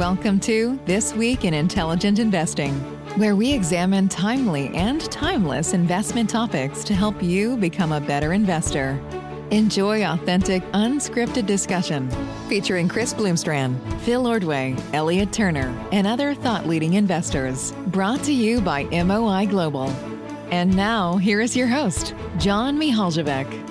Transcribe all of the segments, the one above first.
Welcome to This Week in Intelligent Investing, where we examine timely and timeless investment topics to help you become a better investor. Enjoy authentic, unscripted discussion featuring Chris Bloomstran, Phil Ordway, Elliot Turner, and other thought leading investors. Brought to you by MOI Global. And now, here is your host, John Mihaljevic.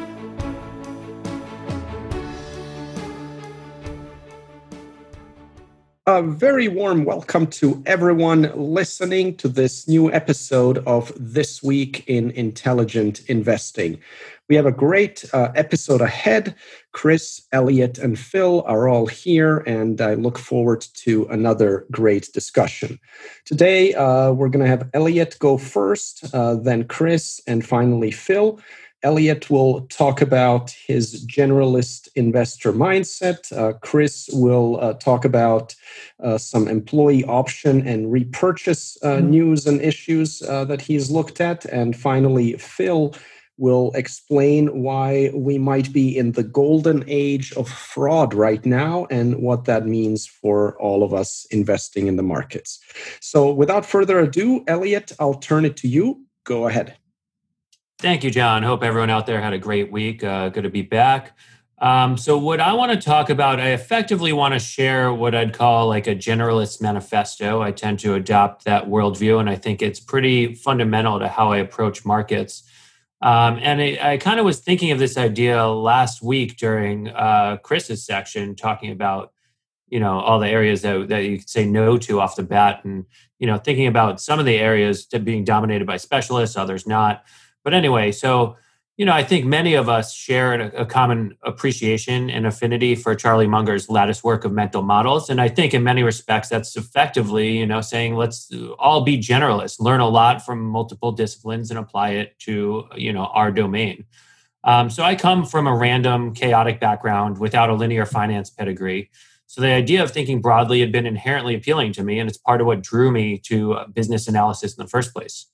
A very warm welcome to everyone listening to this new episode of This Week in Intelligent Investing. We have a great uh, episode ahead. Chris, Elliot, and Phil are all here, and I look forward to another great discussion. Today, uh, we're going to have Elliot go first, uh, then Chris, and finally Phil. Elliot will talk about his generalist investor mindset. Uh, Chris will uh, talk about uh, some employee option and repurchase mm-hmm. news and issues uh, that he's looked at. And finally, Phil will explain why we might be in the golden age of fraud right now and what that means for all of us investing in the markets. So, without further ado, Elliot, I'll turn it to you. Go ahead. Thank you, John. Hope everyone out there had a great week. Uh, good to be back. Um, so, what I want to talk about, I effectively want to share what I'd call like a generalist manifesto. I tend to adopt that worldview, and I think it's pretty fundamental to how I approach markets. Um, and I, I kind of was thinking of this idea last week during uh, Chris's section, talking about you know all the areas that, that you could say no to off the bat, and you know thinking about some of the areas being dominated by specialists, others not. But anyway, so you know, I think many of us share a, a, common appreciation and affinity for Charlie Munger's lattice work of mental models. And I think in many respects, that's effectively, you know, saying let's all be generalists, learn a lot from multiple disciplines and apply it to, you know, our domain. Um, so I come from a random, chaotic background without a linear finance pedigree. So the idea of thinking broadly had been inherently appealing to me, and it's part of what drew me to business analysis in the first place.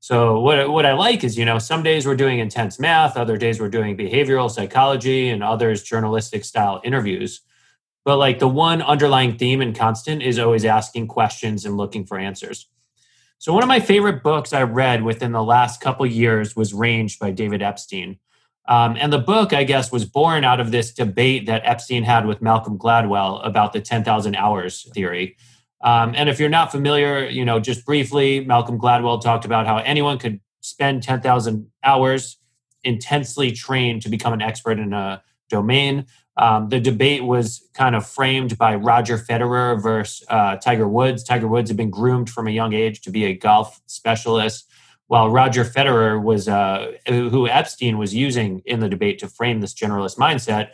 So what what I like is, you know, some days we're doing intense math, other days we're doing behavioral psychology, and others journalistic style interviews. But like the one underlying theme and constant is always asking questions and looking for answers. So one of my favorite books I read within the last couple years was Range by David Epstein. Um, and the book, I guess, was born out of this debate that Epstein had with Malcolm Gladwell about the 10,000 hours theory. Um, and if you're not familiar, you know, just briefly, Malcolm Gladwell talked about how anyone could spend 10,000 hours intensely trained to become an expert in a domain. Um, the debate was kind of framed by Roger Federer versus uh, Tiger Woods. Tiger Woods had been groomed from a young age to be a golf specialist, while Roger Federer was, uh, who Epstein was using in the debate to frame this generalist mindset.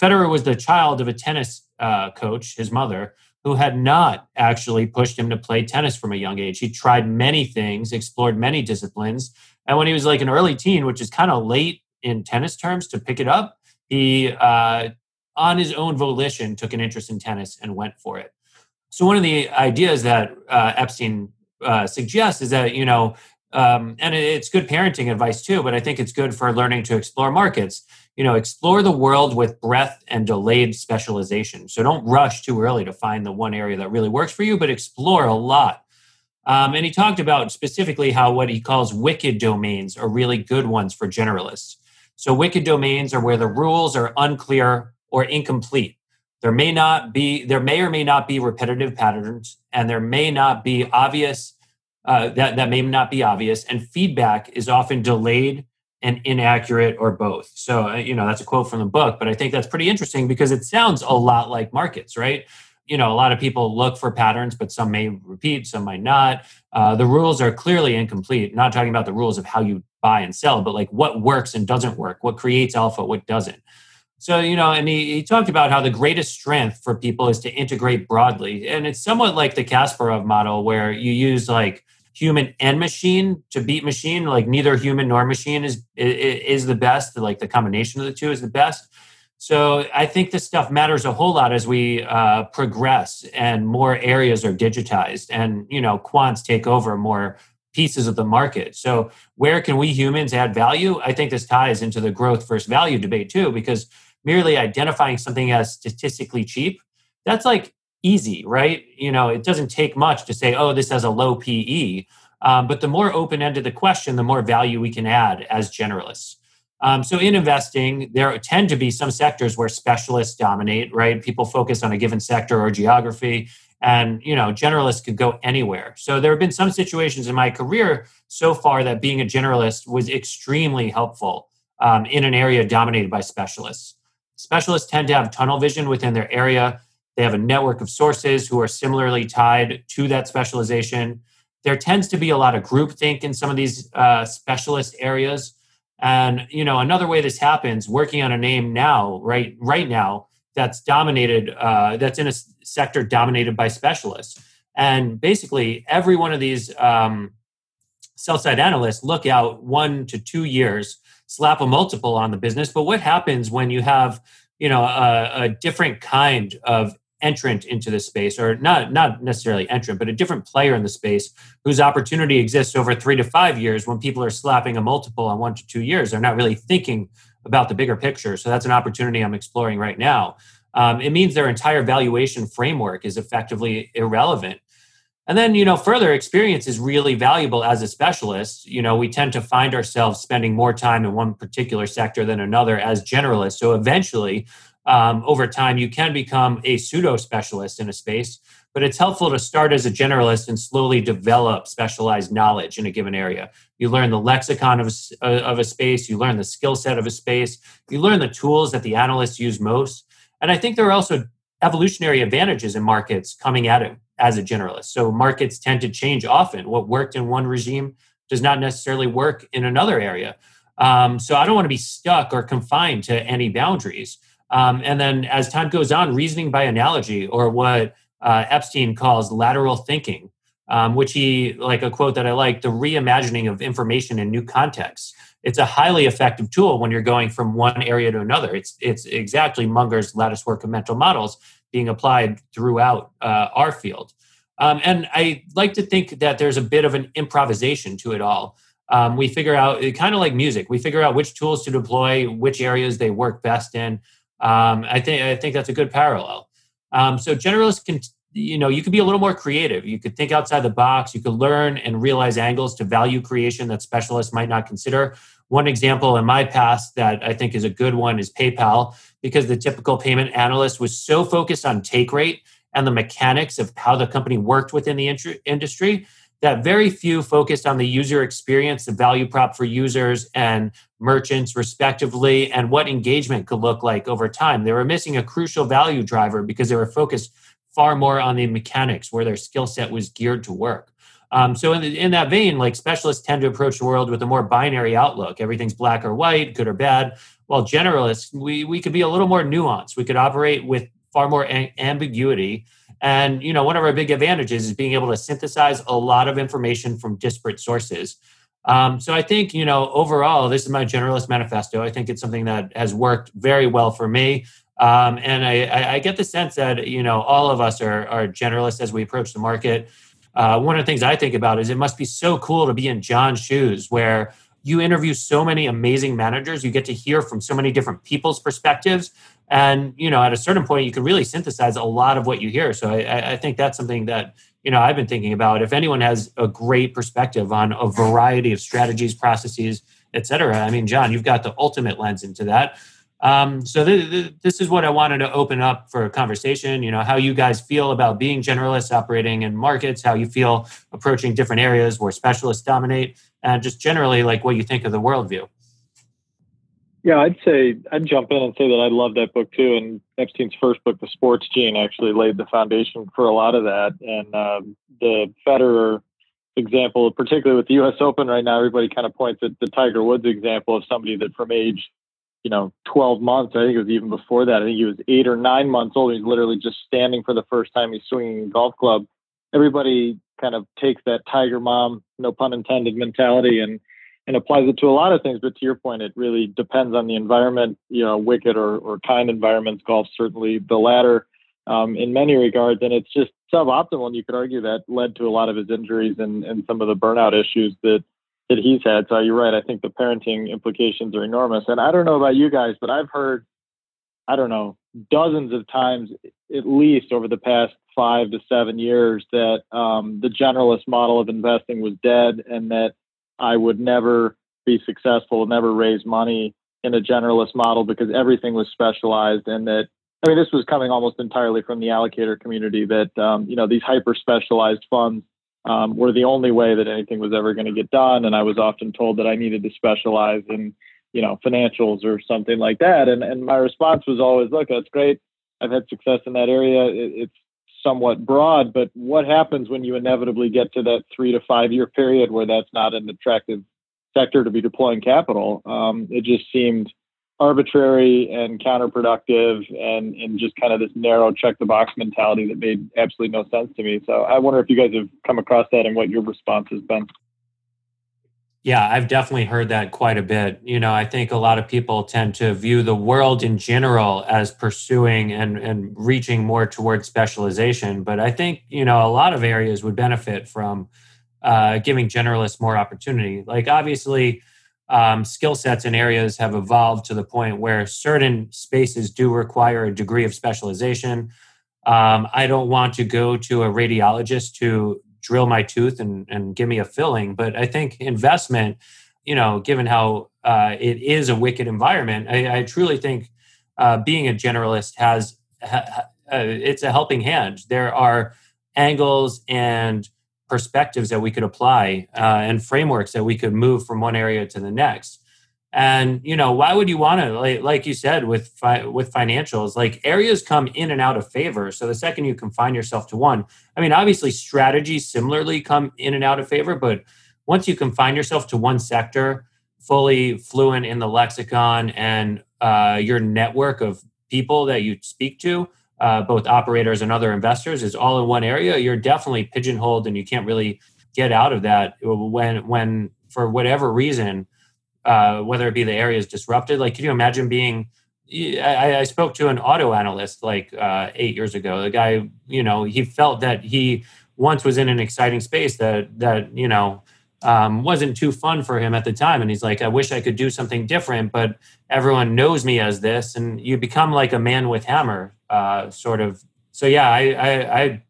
Federer was the child of a tennis uh, coach, his mother, who had not actually pushed him to play tennis from a young age. He tried many things, explored many disciplines. And when he was like an early teen, which is kind of late in tennis terms to pick it up, he, uh, on his own volition, took an interest in tennis and went for it. So, one of the ideas that uh, Epstein uh, suggests is that, you know, um, and it's good parenting advice too, but I think it's good for learning to explore markets you know explore the world with breadth and delayed specialization. So don't rush too early to find the one area that really works for you but explore a lot. Um, and he talked about specifically how what he calls wicked domains are really good ones for generalists. So wicked domains are where the rules are unclear or incomplete. There may not be there may or may not be repetitive patterns and there may not be obvious uh, that, that may not be obvious and feedback is often delayed and inaccurate or both. So, uh, you know, that's a quote from the book, but I think that's pretty interesting because it sounds a lot like markets, right? You know, a lot of people look for patterns, but some may repeat, some might not. Uh, the rules are clearly incomplete. Not talking about the rules of how you buy and sell, but like what works and doesn't work, what creates alpha, what doesn't. So, you know, and he, he talked about how the greatest strength for people is to integrate broadly. And it's somewhat like the Kasparov model, where you use like human and machine to beat machine like neither human nor machine is is the best like the combination of the two is the best. So i think this stuff matters a whole lot as we uh, progress and more areas are digitized and you know quants take over more pieces of the market. So where can we humans add value? I think this ties into the growth versus value debate too because merely identifying something as statistically cheap that's like easy, right? You know, it doesn't take much to say, oh, this has a low PE. Um, but the more open ended the question, the more value we can add as generalists. Um, so in investing, there tend to be some sectors where specialists dominate, right? People focus on a given sector or geography, and you know, generalists could go anywhere. So there have been some situations in my career so far that being a generalist was extremely helpful um, in an area dominated by specialists. Specialists tend to have tunnel vision within their area. They have a network of sources who are similarly tied to that specialization. There tends to be a lot of groupthink in some of these uh, specialist areas. And you know, another way this happens, working on a name now, right, right now, that's dominated, uh, that's in a sector dominated by specialists. And basically, every one of these um, sell side analysts look out one to two years, slap a multiple on the business. But what happens when you have, you know, a, a different kind of entrant into the space or not not necessarily entrant but a different player in the space whose opportunity exists over three to five years when people are slapping a multiple on one to two years. They're not really thinking about the bigger picture. So that's an opportunity i'm exploring right now. Um, it means their entire valuation framework is effectively irrelevant. And then you know further experience is really valuable as a specialist. You know we tend to find ourselves spending more time in one particular sector than another as generalists. So eventually um, over time, you can become a pseudo specialist in a space, but it's helpful to start as a generalist and slowly develop specialized knowledge in a given area. You learn the lexicon of a, uh, of a space, you learn the skill set of a space, you learn the tools that the analysts use most. And I think there are also evolutionary advantages in markets coming at it as a generalist. So markets tend to change often. What worked in one regime does not necessarily work in another area. Um, so I don't want to be stuck or confined to any boundaries. Um, and then as time goes on, reasoning by analogy, or what uh, Epstein calls lateral thinking, um, which he, like a quote that I like, the reimagining of information in new contexts. It's a highly effective tool when you're going from one area to another. It's, it's exactly Munger's lattice work of mental models being applied throughout uh, our field. Um, and I like to think that there's a bit of an improvisation to it all. Um, we figure out, kind of like music, we figure out which tools to deploy, which areas they work best in. Um, I think I think that's a good parallel. Um, so generalists can you know you could be a little more creative. You could think outside the box. You could learn and realize angles to value creation that specialists might not consider. One example in my past that I think is a good one is PayPal because the typical payment analyst was so focused on take rate and the mechanics of how the company worked within the industry that very few focused on the user experience, the value prop for users and merchants, respectively, and what engagement could look like over time. They were missing a crucial value driver because they were focused far more on the mechanics where their skill set was geared to work. Um, so, in, the, in that vein, like specialists tend to approach the world with a more binary outlook. Everything's black or white, good or bad. While generalists, we, we could be a little more nuanced. We could operate with far more a- ambiguity and you know, one of our big advantages is being able to synthesize a lot of information from disparate sources. Um, so I think you know, overall, this is my generalist manifesto. I think it's something that has worked very well for me. Um, and I, I, get the sense that you know all of us are, are generalists as we approach the market. Uh, one of the things I think about is it must be so cool to be in John's shoes, where you interview so many amazing managers, you get to hear from so many different people's perspectives, and you know at a certain point you can really synthesize a lot of what you hear. So I, I, think that's something that you know i've been thinking about. If anyone has a great perspective on a variety of strategies processes et cetera i mean john you've got the ultimate lens into that um, so th- th- this is what i wanted to open up for a conversation you know how you guys feel about being generalists operating in markets how you feel approaching different areas where specialists dominate and just generally like what you think of the worldview yeah, I'd say I'd jump in and say that I love that book too. And Epstein's first book, The Sports Gene, actually laid the foundation for a lot of that. And um, the Federer example, particularly with the U.S. Open right now, everybody kind of points at the Tiger Woods example of somebody that from age, you know, 12 months, I think it was even before that, I think he was eight or nine months old. He's literally just standing for the first time. He's swinging a golf club. Everybody kind of takes that Tiger mom, no pun intended, mentality and and applies it to a lot of things. But to your point, it really depends on the environment, you know, wicked or, or kind environments, golf certainly the latter um, in many regards. And it's just suboptimal. And you could argue that led to a lot of his injuries and, and some of the burnout issues that, that he's had. So you're right. I think the parenting implications are enormous. And I don't know about you guys, but I've heard, I don't know, dozens of times at least over the past five to seven years that um, the generalist model of investing was dead and that I would never be successful, never raise money in a generalist model because everything was specialized and that I mean this was coming almost entirely from the allocator community that um, you know these hyper specialized funds um, were the only way that anything was ever going to get done and I was often told that I needed to specialize in you know financials or something like that. And and my response was always look that's great. I've had success in that area. It, it's somewhat broad but what happens when you inevitably get to that three to five year period where that's not an attractive sector to be deploying capital. Um, it just seemed arbitrary and counterproductive and, and just kind of this narrow check the box mentality that made absolutely no sense to me. So I wonder if you guys have come across that and what your response has been. Yeah, I've definitely heard that quite a bit. You know, I think a lot of people tend to view the world in general as pursuing and, and reaching more towards specialization. But I think, you know, a lot of areas would benefit from uh, giving generalists more opportunity. Like obviously, um, skill sets and areas have evolved to the point where certain spaces do require a degree of specialization. Um, I don't want to go to a radiologist to drill my tooth and, and give me a filling, but I think investment, you know, given how uh, it is a wicked environment, I, I truly think uh, being a generalist has ha, uh, it's a helping hand. There are angles and perspectives that we could apply uh, and frameworks that we could move from one area to the next. And you know why would you want to like, like you said with fi- with financials like areas come in and out of favor. So the second you confine yourself to one i mean obviously strategies similarly come in and out of favor but once you confine yourself to one sector fully fluent in the lexicon and uh, your network of people that you speak to uh, both operators and other investors is all in one area, you're definitely pigeonholed and you can't really get out of that when when for whatever reason, uh, whether it be the area is disrupted. Like, can you imagine being? I, I spoke to an auto analyst like uh, eight years ago. The guy, you know, he felt that he once was in an exciting space that that you know um, wasn't too fun for him at the time. And he's like, I wish I could do something different, but everyone knows me as this. And you become like a man with hammer, uh, sort of. So, yeah, I, I, I,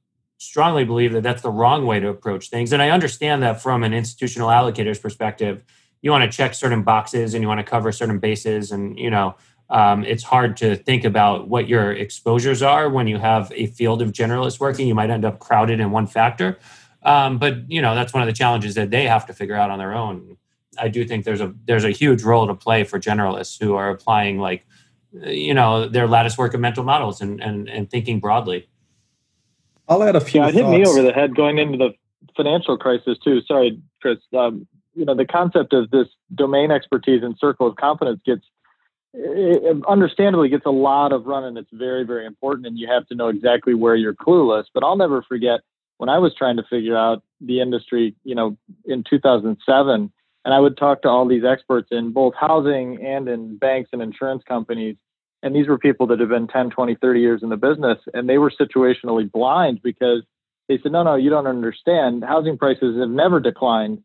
strongly believe that that's the wrong way to approach things. And I understand that from an institutional allocator's perspective, you want to check certain boxes and you want to cover certain bases. And, you know, um, it's hard to think about what your exposures are when you have a field of generalists working. You might end up crowded in one factor. Um, but you know that's one of the challenges that they have to figure out on their own. I do think there's a there's a huge role to play for generalists who are applying like you know their lattice work of mental models and and, and thinking broadly. I'll add a few. Yeah, it hit me over the head going into the financial crisis too. Sorry, Chris. Um, you know the concept of this domain expertise and circle of competence gets it understandably gets a lot of run and it's very very important and you have to know exactly where you're clueless but i'll never forget when I was trying to figure out the industry, you know, in 2007, and I would talk to all these experts in both housing and in banks and insurance companies. And these were people that have been 10, 20, 30 years in the business, and they were situationally blind because they said, no, no, you don't understand. Housing prices have never declined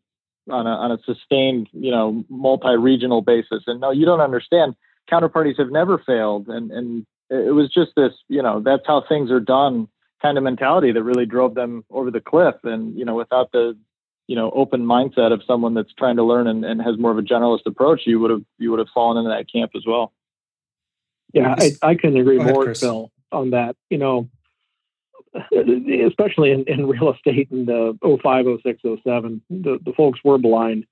on a, on a sustained, you know, multi-regional basis. And no, you don't understand. Counterparties have never failed. And, and it was just this, you know, that's how things are done kind of mentality that really drove them over the cliff. And, you know, without the, you know, open mindset of someone that's trying to learn and, and has more of a generalist approach, you would have, you would have fallen into that camp as well. Yeah, I, I couldn't agree ahead, more, Chris. Phil, on that. You know, especially in, in real estate in the uh, 05, 06, 07, the, the folks were blind.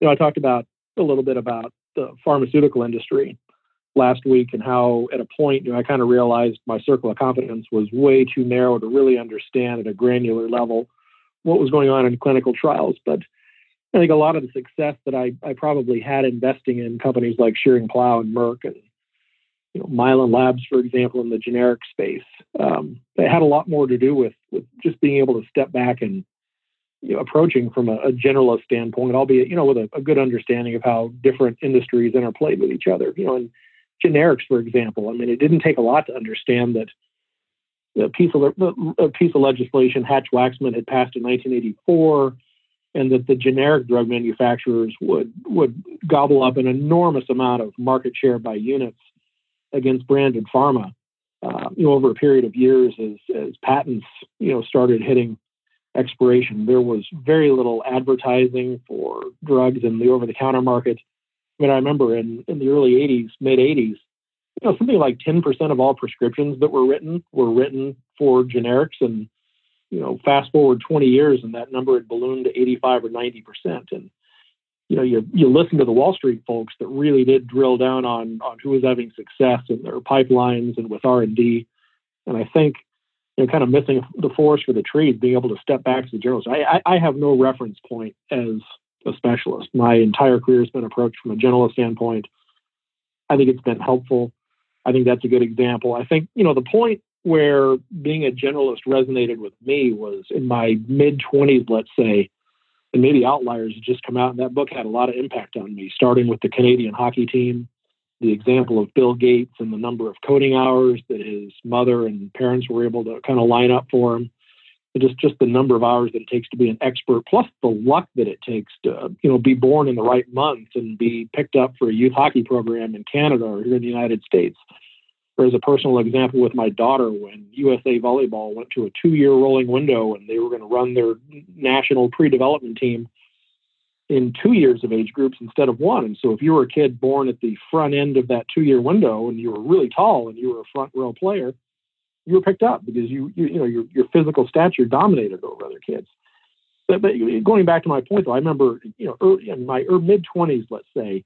You know, I talked about a little bit about the pharmaceutical industry last week and how at a point you know, I kind of realized my circle of competence was way too narrow to really understand at a granular level what was going on in clinical trials. But I think a lot of the success that I, I probably had investing in companies like Schering-Plough and Merck and you know, Mylan Labs, for example, in the generic space, um, it had a lot more to do with with just being able to step back and you know, approaching from a, a, generalist standpoint, albeit you know with a, a, good understanding of how different industries interplay with each other. You know, and generics, for example. I mean, it didn't take a lot to understand that a piece of a piece of legislation Hatch-Waxman had passed in 1984, and that the generic drug manufacturers would would gobble up an enormous amount of market share by units against branded pharma. uh, you know, over a period of years, as, as patents, you know, started hitting expiration, there was very little advertising for drugs in the over-the-counter market. I mean, I remember in, in the early 80s, mid 80s, you know, something like 10% of all prescriptions that were written were written for generics. And, you know, fast forward 20 years and that number had ballooned to 85 or 90%. And, you know, you, you listen to the Wall Street folks that really did drill down on, on who was having success in their pipelines and with R&D. And I think, you know, kind of missing the forest for the trees, being able to step back to the journalist. I, I, I have no reference point as a specialist. My entire career has been approached from a generalist standpoint. I think it's been helpful. I think that's a good example. I think, you know, the point where being a generalist resonated with me was in my mid 20s, let's say, and maybe Outliers had just come out, and that book had a lot of impact on me, starting with the Canadian hockey team, the example of Bill Gates and the number of coding hours that his mother and parents were able to kind of line up for him. Just just the number of hours that it takes to be an expert, plus the luck that it takes to you know be born in the right month and be picked up for a youth hockey program in Canada or here in the United States. Or as a personal example with my daughter, when USA Volleyball went to a two-year rolling window and they were going to run their national pre-development team in two years of age groups instead of one. And so if you were a kid born at the front end of that two year window and you were really tall and you were a front row player, you were picked up because you, you, you know, your, your physical stature dominated over other kids. But, but going back to my point though, I remember, you know, early in my mid twenties, let's say,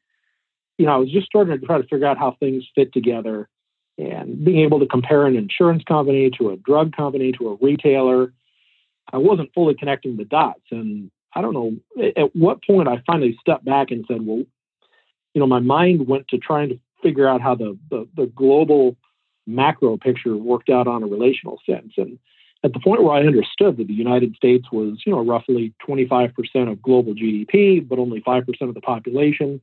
you know, I was just starting to try to figure out how things fit together and being able to compare an insurance company to a drug company to a retailer. I wasn't fully connecting the dots. And I don't know at what point I finally stepped back and said, well, you know, my mind went to trying to figure out how the, the, the global macro picture worked out on a relational sense. And at the point where I understood that the United States was, you know, roughly 25% of global GDP, but only 5% of the population,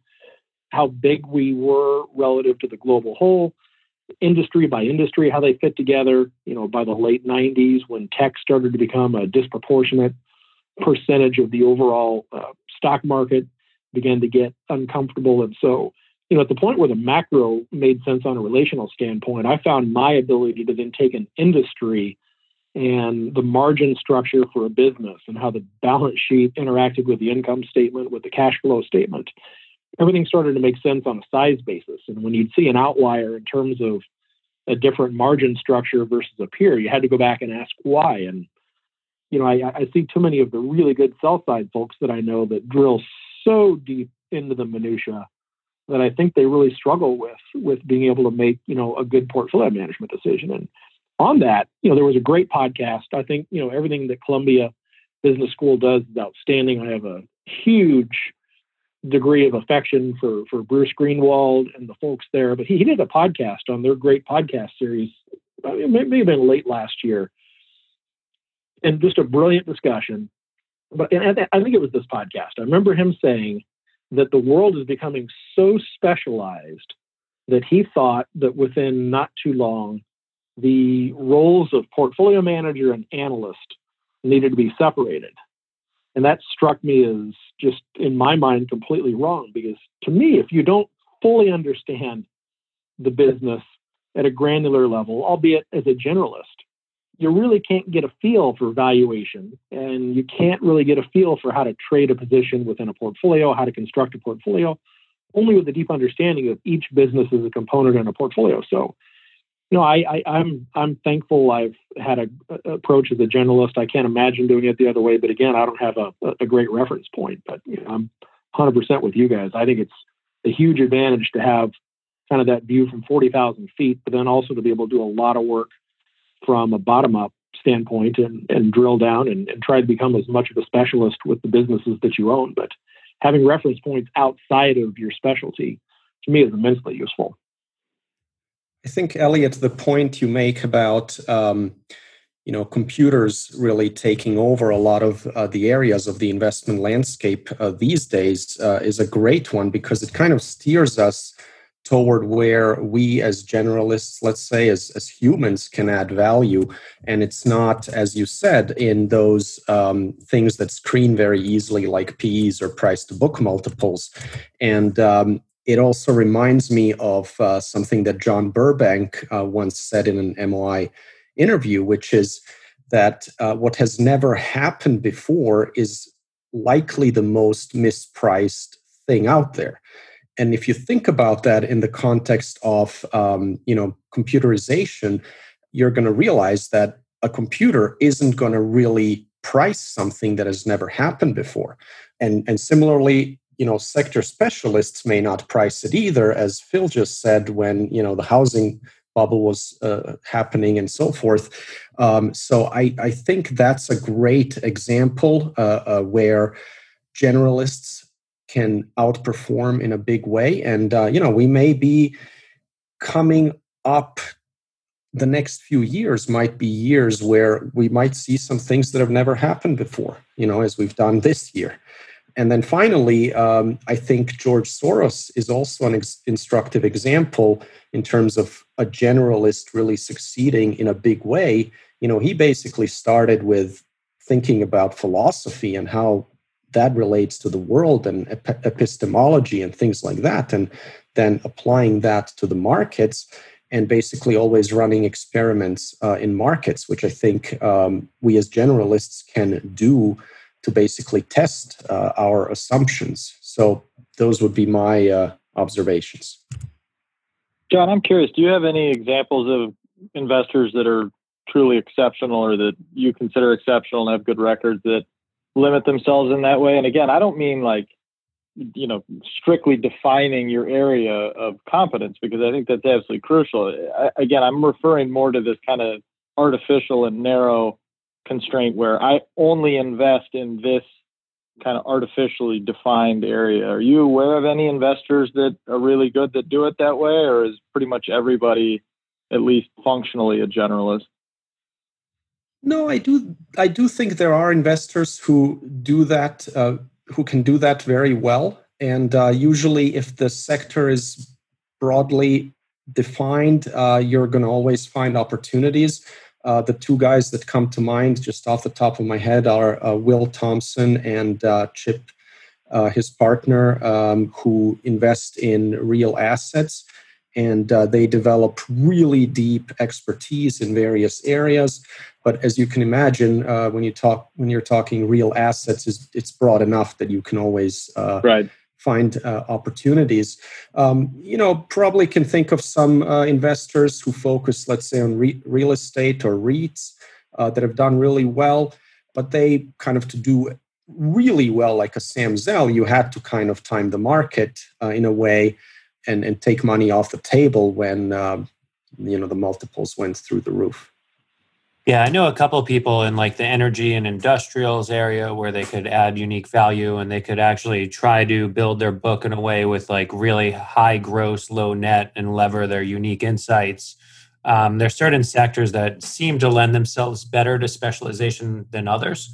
how big we were relative to the global whole, industry by industry, how they fit together, you know, by the late 90s when tech started to become a disproportionate percentage of the overall uh, stock market began to get uncomfortable. And so, you know, at the point where the macro made sense on a relational standpoint, I found my ability to then take an industry and the margin structure for a business and how the balance sheet interacted with the income statement, with the cash flow statement. Everything started to make sense on a size basis. And when you'd see an outlier in terms of a different margin structure versus a peer, you had to go back and ask why. And you know, I, I see too many of the really good sell side folks that I know that drill so deep into the minutia that I think they really struggle with with being able to make you know a good portfolio management decision. And on that, you know, there was a great podcast. I think you know everything that Columbia Business School does is outstanding. I have a huge degree of affection for for Bruce Greenwald and the folks there. But he, he did a podcast on their great podcast series. I mean, it may have been late last year and just a brilliant discussion. But and I think it was this podcast. I remember him saying that the world is becoming so specialized that he thought that within not too long, the roles of portfolio manager and analyst needed to be separated. And that struck me as just, in my mind, completely wrong because to me, if you don't fully understand the business at a granular level, albeit as a generalist, you really can't get a feel for valuation and you can't really get a feel for how to trade a position within a portfolio, how to construct a portfolio, only with a deep understanding of each business as a component in a portfolio. So, you know, I, I, am I'm, I'm thankful I've had a, approach as a generalist. I can't imagine doing it the other way, but again, I don't have a, a great reference point. But you know, I'm 100% with you guys. I think it's a huge advantage to have kind of that view from 40,000 feet, but then also to be able to do a lot of work from a bottom up standpoint and, and drill down and, and try to become as much of a specialist with the businesses that you own. But having reference points outside of your specialty to me is immensely useful. I think, Elliot, the point you make about um, you know computers really taking over a lot of uh, the areas of the investment landscape uh, these days uh, is a great one because it kind of steers us toward where we as generalists let's say as, as humans can add value and it's not as you said in those um, things that screen very easily like pe's or price to book multiples and um, it also reminds me of uh, something that John Burbank uh, once said in an MOI interview, which is that uh, what has never happened before is likely the most mispriced thing out there. And if you think about that in the context of um, you know computerization, you're going to realize that a computer isn't going to really price something that has never happened before. And, and similarly, you know, sector specialists may not price it either, as Phil just said, when, you know, the housing bubble was uh, happening and so forth. Um, so I, I think that's a great example uh, uh, where generalists can outperform in a big way. And, uh, you know, we may be coming up the next few years might be years where we might see some things that have never happened before, you know, as we've done this year. And then finally, um, I think George Soros is also an ex- instructive example in terms of a generalist really succeeding in a big way. You know, he basically started with thinking about philosophy and how that relates to the world and ep- epistemology and things like that, and then applying that to the markets and basically always running experiments uh, in markets, which I think um, we as generalists can do to basically test uh, our assumptions. So those would be my uh, observations. John, I'm curious. Do you have any examples of investors that are truly exceptional, or that you consider exceptional and have good records that limit themselves in that way? And again, I don't mean like you know strictly defining your area of competence because I think that's absolutely crucial. I, again, I'm referring more to this kind of artificial and narrow constraint where I only invest in this kind of artificially defined area. Are you aware of any investors that are really good that do it that way, or is pretty much everybody at least functionally a generalist? No, I do. I do think there are investors who do that uh, who can do that very well. And uh, usually, if the sector is broadly defined, uh, you're going to always find opportunities. Uh, the two guys that come to mind, just off the top of my head, are uh, Will Thompson and uh, Chip, his partner, um, who invest in real assets and uh, they develop really deep expertise in various areas. But as you can imagine, uh, when you talk when you're talking real assets, is it's broad enough that you can always uh, right. find uh, opportunities. Um, you know, probably can think of some uh, investors who focus, let's say, on re- real estate or REITs uh, that have done really well, but they kind of to do really well, like a Sam Zell, you had to kind of time the market in a way and and take money off the table when um, you know the multiples went through the roof. Yeah, I know a couple of people in like the energy and industrials area where they could add unique value and they could actually try to build their book in a way with like really high gross, low net and lever their unique insights. Um, there's certain sectors that seem to lend themselves better to specialization than others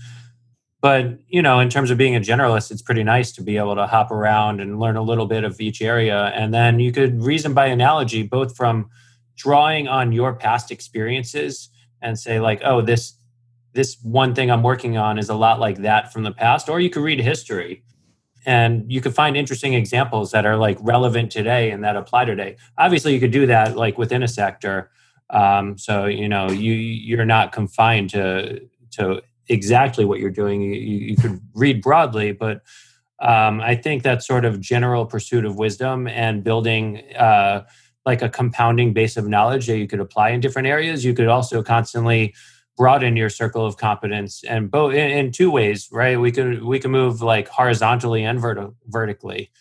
but you know in terms of being a generalist it's pretty nice to be able to hop around and learn a little bit of each area. And then you could reason by analogy both from drawing on your past experiences and say like oh this this one thing i'm working on is a lot like that from the past or you could read history. And you could find interesting examples that are like relevant today and that apply today. Obviously you could do that like within a sector. Um, so you know you you're not confined to to exactly what you're doing. You, you could read broadly, but um, I think that sort of general pursuit of wisdom and building uh, like a compounding base of knowledge that you could apply in different areas. You could also constantly broaden your circle of competence and both in, in two ways, right? We could we can move like horizontally and verti- vertically,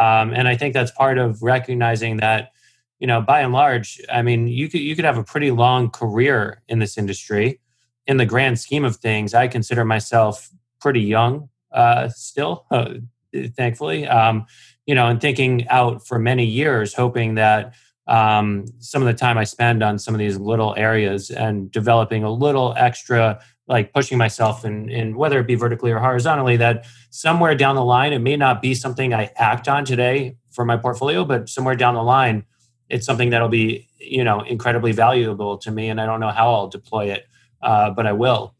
um, and I think that's part of recognizing that you know by and large, I mean you could you could have a pretty long career in this industry in the grand scheme of things, I consider myself pretty young uh, still, uh, thankfully. Um, you know, and thinking out for many years, hoping that um, some of the time I spend on some of these little areas and developing a little extra, like pushing myself in, in whether it be vertically or horizontally, that somewhere down the line, it may not be something I act on today for my portfolio, but somewhere down the line, it's something that'll be, you know, incredibly valuable to me. And I don't know how I'll deploy it uh, but I will.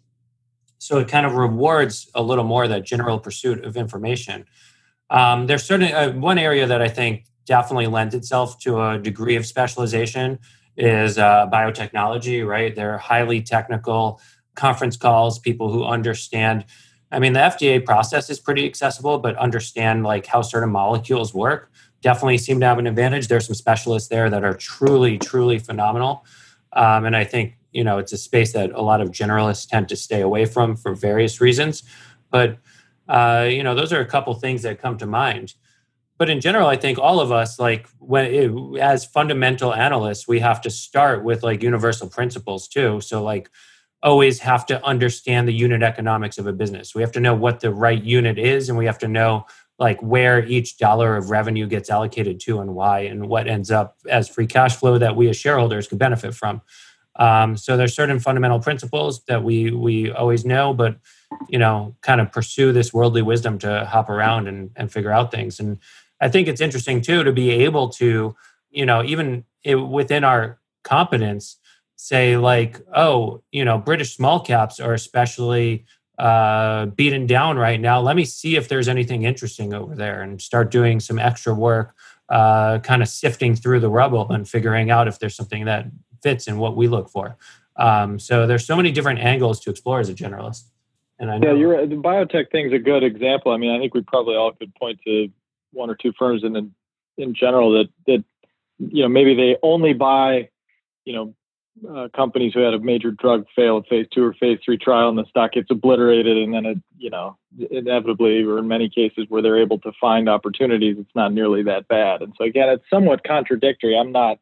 So it kind of rewards a little more that general pursuit of information. Um, there's certainly uh, one area that I think definitely lends itself to a degree of specialization is uh, biotechnology, right? They're highly technical conference calls, people who understand. I mean, the FDA process is pretty accessible, but understand like how certain molecules work definitely seem to have an advantage. There's some specialists there that are truly, truly phenomenal. Um, and I think, you know, it's a space that a lot of generalists tend to stay away from for various reasons. But, uh, you know, those are a couple things that come to mind. But in general i think all of us like when it, as fundamental analysts we have to start with like universal principles too. So like always have to understand the unit economics of a business. We have to know what the right unit is and we have to know like where each dollar of revenue gets allocated to and why and what ends up as free cash flow that we as shareholders could benefit from um, so there's certain fundamental principles that we we always know but you know kind of pursue this worldly wisdom to hop around and, and figure out things and I think it's interesting too to be able to, you know, even within our competence, say like, oh, you know, British small caps are especially uh, beaten down right now. Let me see if there's anything interesting over there, and start doing some extra work, uh, kind of sifting through the rubble and figuring out if there's something that fits in what we look for. Um, so there's so many different angles to explore as a generalist. And I know yeah, you're the biotech thing's a good example. I mean, I think we probably all could point to one or two firms in the, in general that that you know maybe they only buy you know uh, companies who had a major drug fail at phase two or phase three trial and the stock gets obliterated and then it you know inevitably or in many cases where they're able to find opportunities it's not nearly that bad and so again it's somewhat contradictory i'm not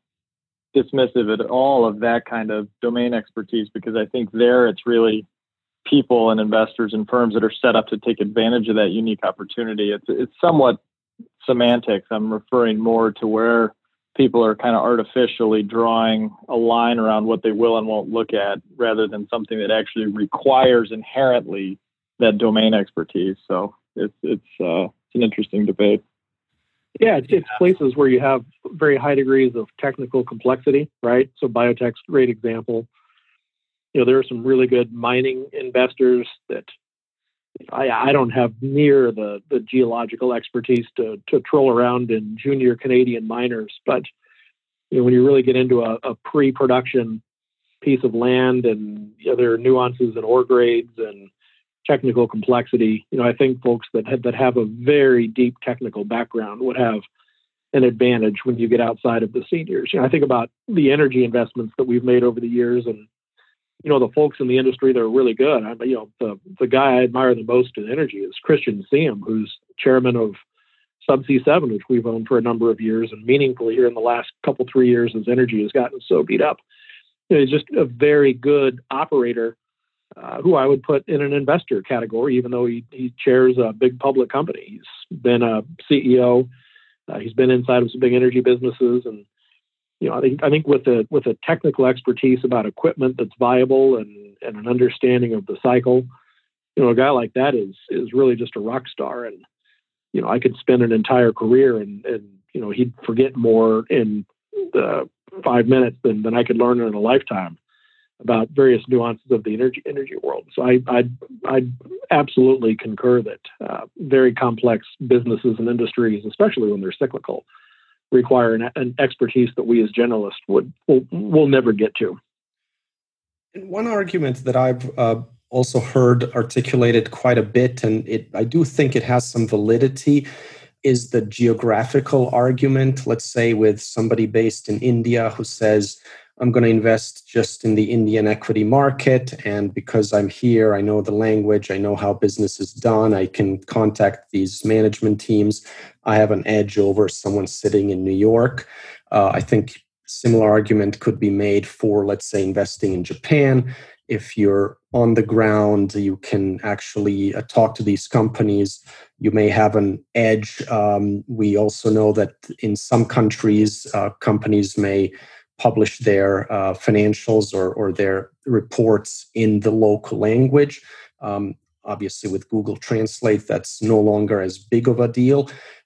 dismissive at all of that kind of domain expertise because i think there it's really people and investors and firms that are set up to take advantage of that unique opportunity it's it's somewhat semantics. I'm referring more to where people are kind of artificially drawing a line around what they will and won't look at rather than something that actually requires inherently that domain expertise. So it's it's uh, it's an interesting debate. Yeah, it's, it's places where you have very high degrees of technical complexity, right? So biotech's great example. You know, there are some really good mining investors that I, I don't have near the, the geological expertise to, to troll around in junior Canadian miners, but you know, when you really get into a, a pre-production piece of land and you know, there are nuances and ore grades and technical complexity, you know, I think folks that have, that have a very deep technical background would have an advantage when you get outside of the seniors. You know, I think about the energy investments that we've made over the years and you know, the folks in the industry that are really good. I, you know, the the guy I admire the most in energy is Christian Siem, who's chairman of Subsea Seven, which we've owned for a number of years, and meaningfully here in the last couple three years, as energy has gotten so beat up. You know, he's just a very good operator, uh, who I would put in an investor category, even though he he chairs a big public company. He's been a CEO. Uh, he's been inside of some big energy businesses and you know, I think I think with a with a technical expertise about equipment that's viable and and an understanding of the cycle, you know, a guy like that is is really just a rock star. And you know, I could spend an entire career and and you know he'd forget more in the five minutes than than I could learn in a lifetime about various nuances of the energy energy world. So I I I absolutely concur that uh, very complex businesses and industries, especially when they're cyclical, require an, an expertise that we as generalists would will, will never get to. One argument that I've uh, also heard articulated quite a bit, and it I do think it has some validity, is the geographical argument. Let's say with somebody based in India who says, I'm going to invest just in the Indian equity market. And because I'm here, I know the language, I know how business is done, I can contact these management teams. I have an edge over someone sitting in New York. Uh, I think similar argument could be made for, let's say, investing in Japan. If you're on the ground, you can actually uh, talk to these companies. You may have an edge. Um, we also know that in some countries, uh, companies may publish their uh, financials or, or their reports in the local language. Um, obviously, with Google Translate, that's no longer as big of a deal.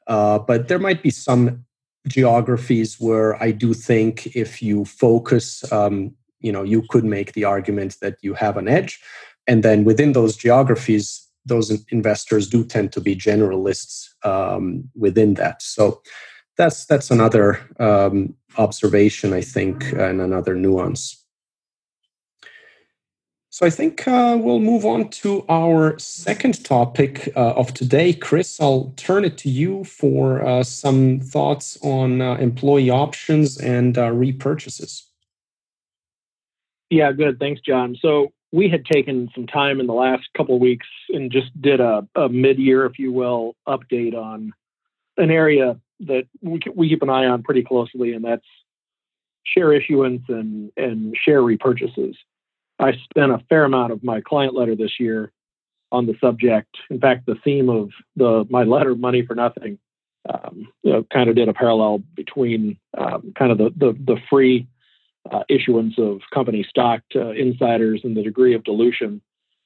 Uh, but there might be some geographies where I do think if you focus, um, you know, you could make the argument that you have an edge. And then within those geographies, those investors do tend to be generalists um, within that. So that's that's another um, observation, I think, and another nuance. So I think uh, we'll move on to our second topic uh, of today. Chris, I'll turn it to you for uh, some thoughts on uh, employee options and uh, repurchases. Yeah, good. Thanks, John. So we had taken some time in the last couple weeks and just did a, a mid-year, if you will, update on an area that we, we keep an eye on pretty closely, and that's share issuance and, and share repurchases. I spent a fair amount of my client letter this year on the subject. In fact, the theme of the my letter, "Money for Nothing," um, you know, kind of did a parallel between um, kind of the the, the free uh, issuance of company stock to insiders and the degree of dilution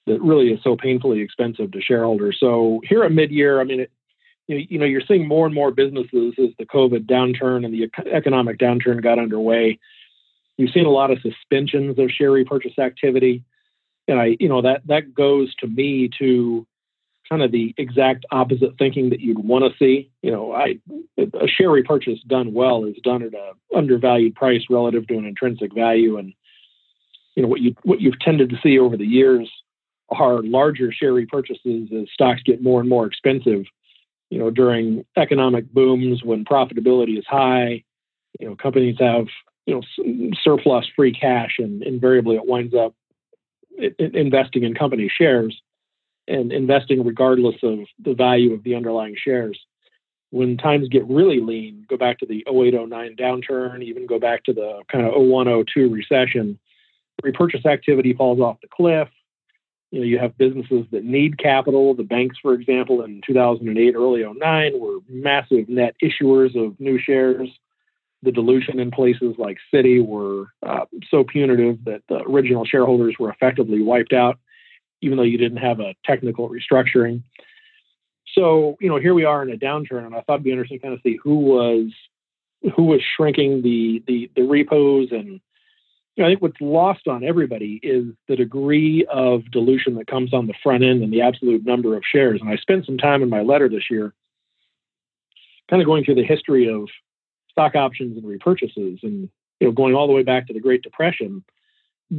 that really is so painfully expensive to shareholders. So here at mid-year, I mean, it, you know, you're seeing more and more businesses as the COVID downturn and the economic downturn got underway You've seen a lot of suspensions of share repurchase activity. And I, you know, that that goes to me to kind of the exact opposite thinking that you'd want to see. You know, I a share repurchase done well is done at a undervalued price relative to an intrinsic value. And you know what you what you've tended to see over the years are larger share repurchases as stocks get more and more expensive. You know, during economic booms when profitability is high, you know, companies have you know surplus free cash, and invariably it winds up investing in company shares and investing regardless of the value of the underlying shares. When times get really lean, go back to the 0809 downturn, even go back to the kind of 0102 recession, repurchase activity falls off the cliff. You know, you have businesses that need capital. The banks, for example, in 2008, early 09, were massive net issuers of new shares the dilution in places like Citi were uh, so punitive that the original shareholders were effectively wiped out, even though you didn't have a technical restructuring. So, you know, here we are in a downturn, and I thought it'd be interesting to kind of see who was who was shrinking the the, the repos and I think what's lost on everybody is the degree of dilution that comes on the front end and the absolute number of shares. And I spent some time in my letter this year kind of going through the history of stock options and repurchases. And you know, going all the way back to the Great Depression,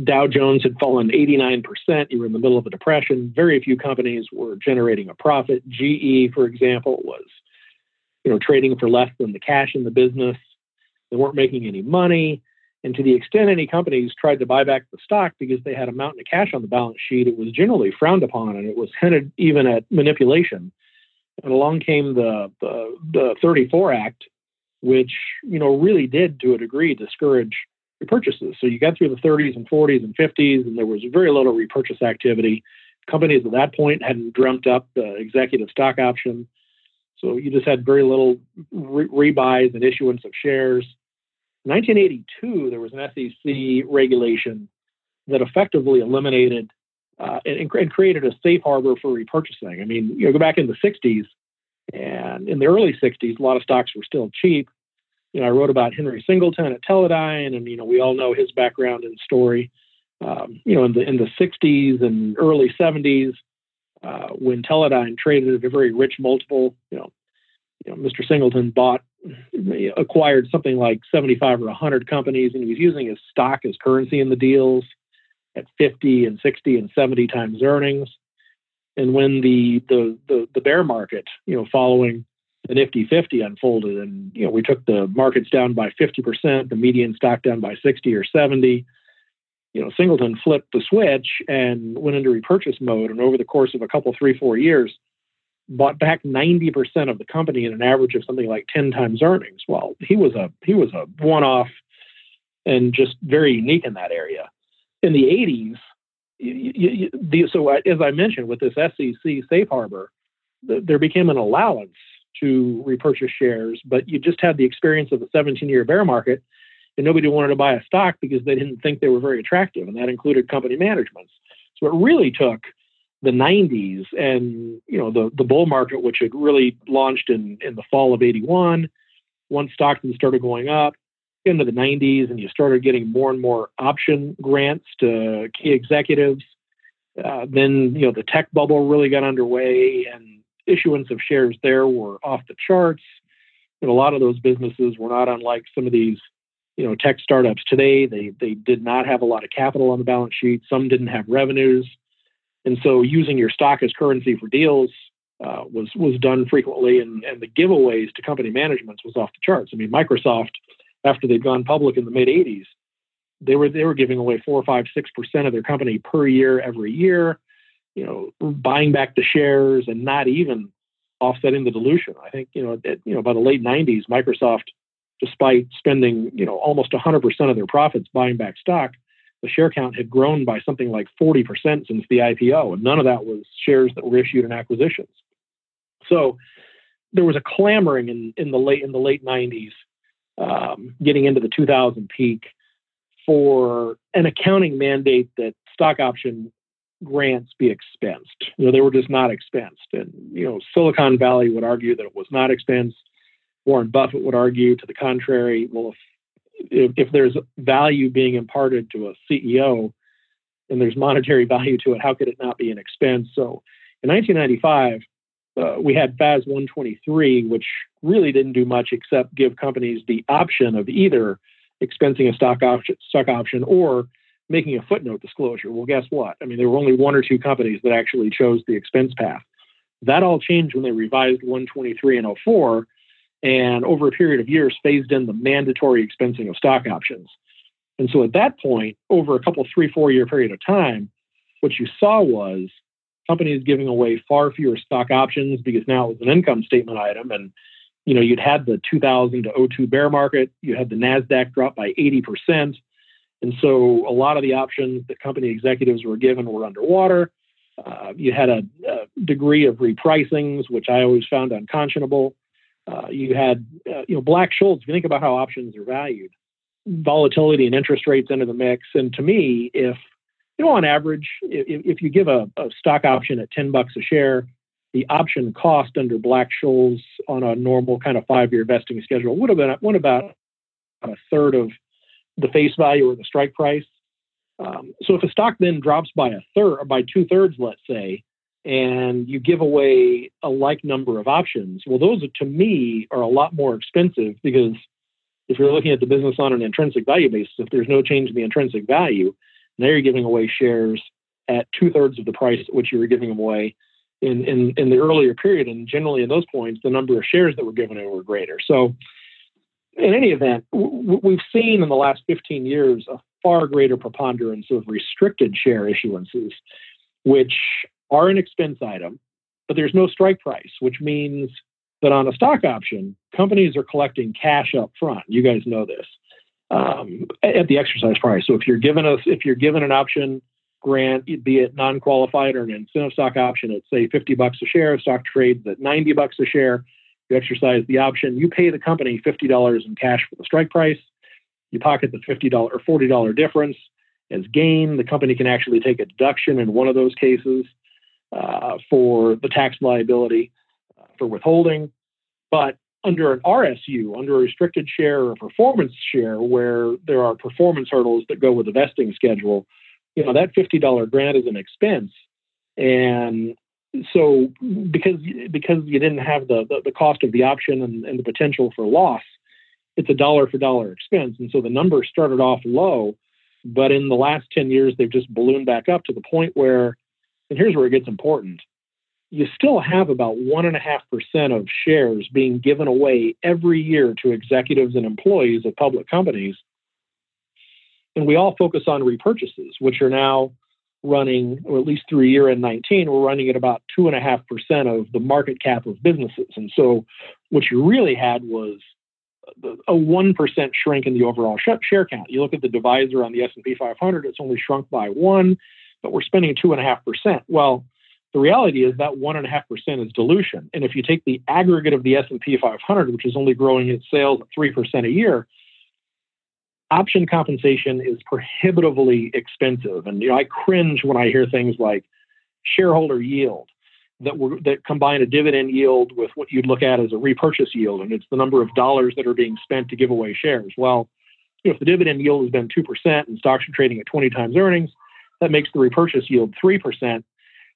Dow Jones had fallen 89%. You were in the middle of a depression. Very few companies were generating a profit. GE, for example, was you know trading for less than the cash in the business. They weren't making any money. And to the extent any companies tried to buy back the stock because they had a mountain of cash on the balance sheet, it was generally frowned upon and it was hinted even at manipulation. And along came the, the, the 34 Act, which you know really did to a degree discourage repurchases. So you got through the 30s and 40s and 50s, and there was very little repurchase activity. Companies at that point hadn't dreamt up the executive stock option, so you just had very little re- rebuys and issuance of shares. In 1982, there was an SEC regulation that effectively eliminated uh, and, and, created a safe harbor for repurchasing. I mean, you know, go back in the 60s, and in the early 60s, a lot of stocks were still cheap. You know, I wrote about Henry Singleton at Teledyne, and you know, we all know his background and story. Um, you know, in the in the 60s and early 70s, uh, when Teledyne traded at a very rich multiple, you know, you know, Mr. Singleton bought, acquired something like 75 or 100 companies, and he was using his stock as currency in the deals at 50 and 60 and 70 times earnings. And when the the the, the bear market, you know, following the Nifty 50 unfolded, and you know, we took the markets down by 50%, the median stock down by 60 or 70. You know, Singleton flipped the switch and went into repurchase mode, and over the course of a couple, three, four years, bought back 90% of the company at an average of something like 10 times earnings. Well, he was a he was a one-off and just very unique in that area. In the 80s, you, you, the, so as I mentioned, with this SEC safe harbor, the, there became an allowance to repurchase shares, but you just had the experience of a 17-year bear market, and nobody wanted to buy a stock because they didn't think they were very attractive, and that included company managements. So it really took the 90s and you know the the bull market, which had really launched in in the fall of 81, once stocks started going up, into the 90s and you started getting more and more option grants to key executives. Uh, then, you know, the tech bubble really got underway and issuance of shares there were off the charts. And a lot of those businesses were not unlike some of these, you know, tech startups today. They they did not have a lot of capital on the balance sheet. Some didn't have revenues, and so using your stock as currency for deals uh, was was done frequently. And and the giveaways to company managements was off the charts. I mean, Microsoft, after they'd gone public in the mid '80s, they were they were giving away four, five, six percent of their company per year every year. You know, buying back the shares and not even offsetting the dilution. I think you know at, you know by the late '90s, Microsoft, despite spending you know almost 100% of their profits buying back stock, the share count had grown by something like 40% since the IPO, and none of that was shares that were issued in acquisitions. So there was a clamoring in, in the late in the late 90s, um, getting into the 2000 peak, for an accounting mandate that stock option grants be expensed. You know, they were just not expensed. And, you know, Silicon Valley would argue that it was not expensed. Warren Buffett would argue to the contrary. Well, if, if there's value being imparted to a CEO and there's monetary value to it, how could it not be an expense? So in 1995, uh, we had FAS 123, which really didn't do much except give companies the option of either expensing a stock option, stock option or making a footnote disclosure. Well, guess what? I mean, there were only one or two companies that actually chose the expense path. That all changed when they revised 123 and 04, and over a period of years phased in the mandatory expensing of stock options. And so at that point, over a couple, three, four year period of time, what you saw was companies giving away far fewer stock options because now it was an income statement item. And, you know, you'd had the 2000 to 02 bear market, you had the NASDAQ drop by 80%. And so a lot of the options that company executives were given were underwater. Uh, you had a, a, degree of repricings, which I always found unconscionable. Uh, you had, uh, you know, Black Scholes. If you think about how options are valued, volatility and interest rates into the mix. And to me, if you know, on average, if, if you give a, a, stock option at ten bucks a share, the option cost under Black Scholes on a normal kind of five-year vesting schedule would have been would about a third of the face value or the strike price. Um, so if a stock then drops by a third by two thirds, let's say, and you give away a like number of options, well, those to me are a lot more expensive because if you're looking at the business on an intrinsic value basis, if there's no change in the intrinsic value, now you're giving away shares at two thirds of the price at which you were giving them away in, in, in the earlier period. And generally, in those points, the number of shares that were given away were greater. So in any event, w- we've seen in the last 15 years a far greater preponderance of restricted share issuances, which are an expense item, but there's no strike price, which means that on a stock option, companies are collecting cash up front. You guys know this um, at the exercise price. So if you're given a if you're given an option grant, be it non-qualified or an incentive stock option at say 50 bucks a share, stock trades at 90 bucks a share you exercise the option, you pay the company $50 in cash for the strike price. You pocket the $50 or $40 difference as gain. The company can actually take a deduction in one of those cases uh, for the tax liability uh, for withholding. But under an RSU, under a restricted share or performance share, where there are performance hurdles that go with the vesting schedule, you know that $50 grant is an expense, and so because because you didn't have the, the, the cost of the option and, and, the potential for loss, it's a dollar for dollar expense. And so the numbers started off low, but in the last 10 years, they've just ballooned back up to the point where, and here's where it gets important. You still have about one and a half percent of shares being given away every year to executives and employees of public companies. And we all focus on repurchases, which are now running, or at least through year end 19, we're running at about 2.5% of the market cap of businesses. And so what you really had was a 1% shrink in the overall share count. You look at the divisor on the S&P 500, it's only shrunk by one, but we're spending 2.5%. Well, the reality is that 1.5% is dilution. And if you take the aggregate of the S&P 500, which is only growing its sales at 3% a year, option compensation is prohibitively expensive. And you know, I cringe when I hear things like shareholder yield that were that combine a dividend yield with what you'd look at as a repurchase yield, and it's the number of dollars that are being spent to give away shares. Well, if the dividend yield has been two percent and stocks are trading at 20 times earnings, that makes the repurchase yield three percent.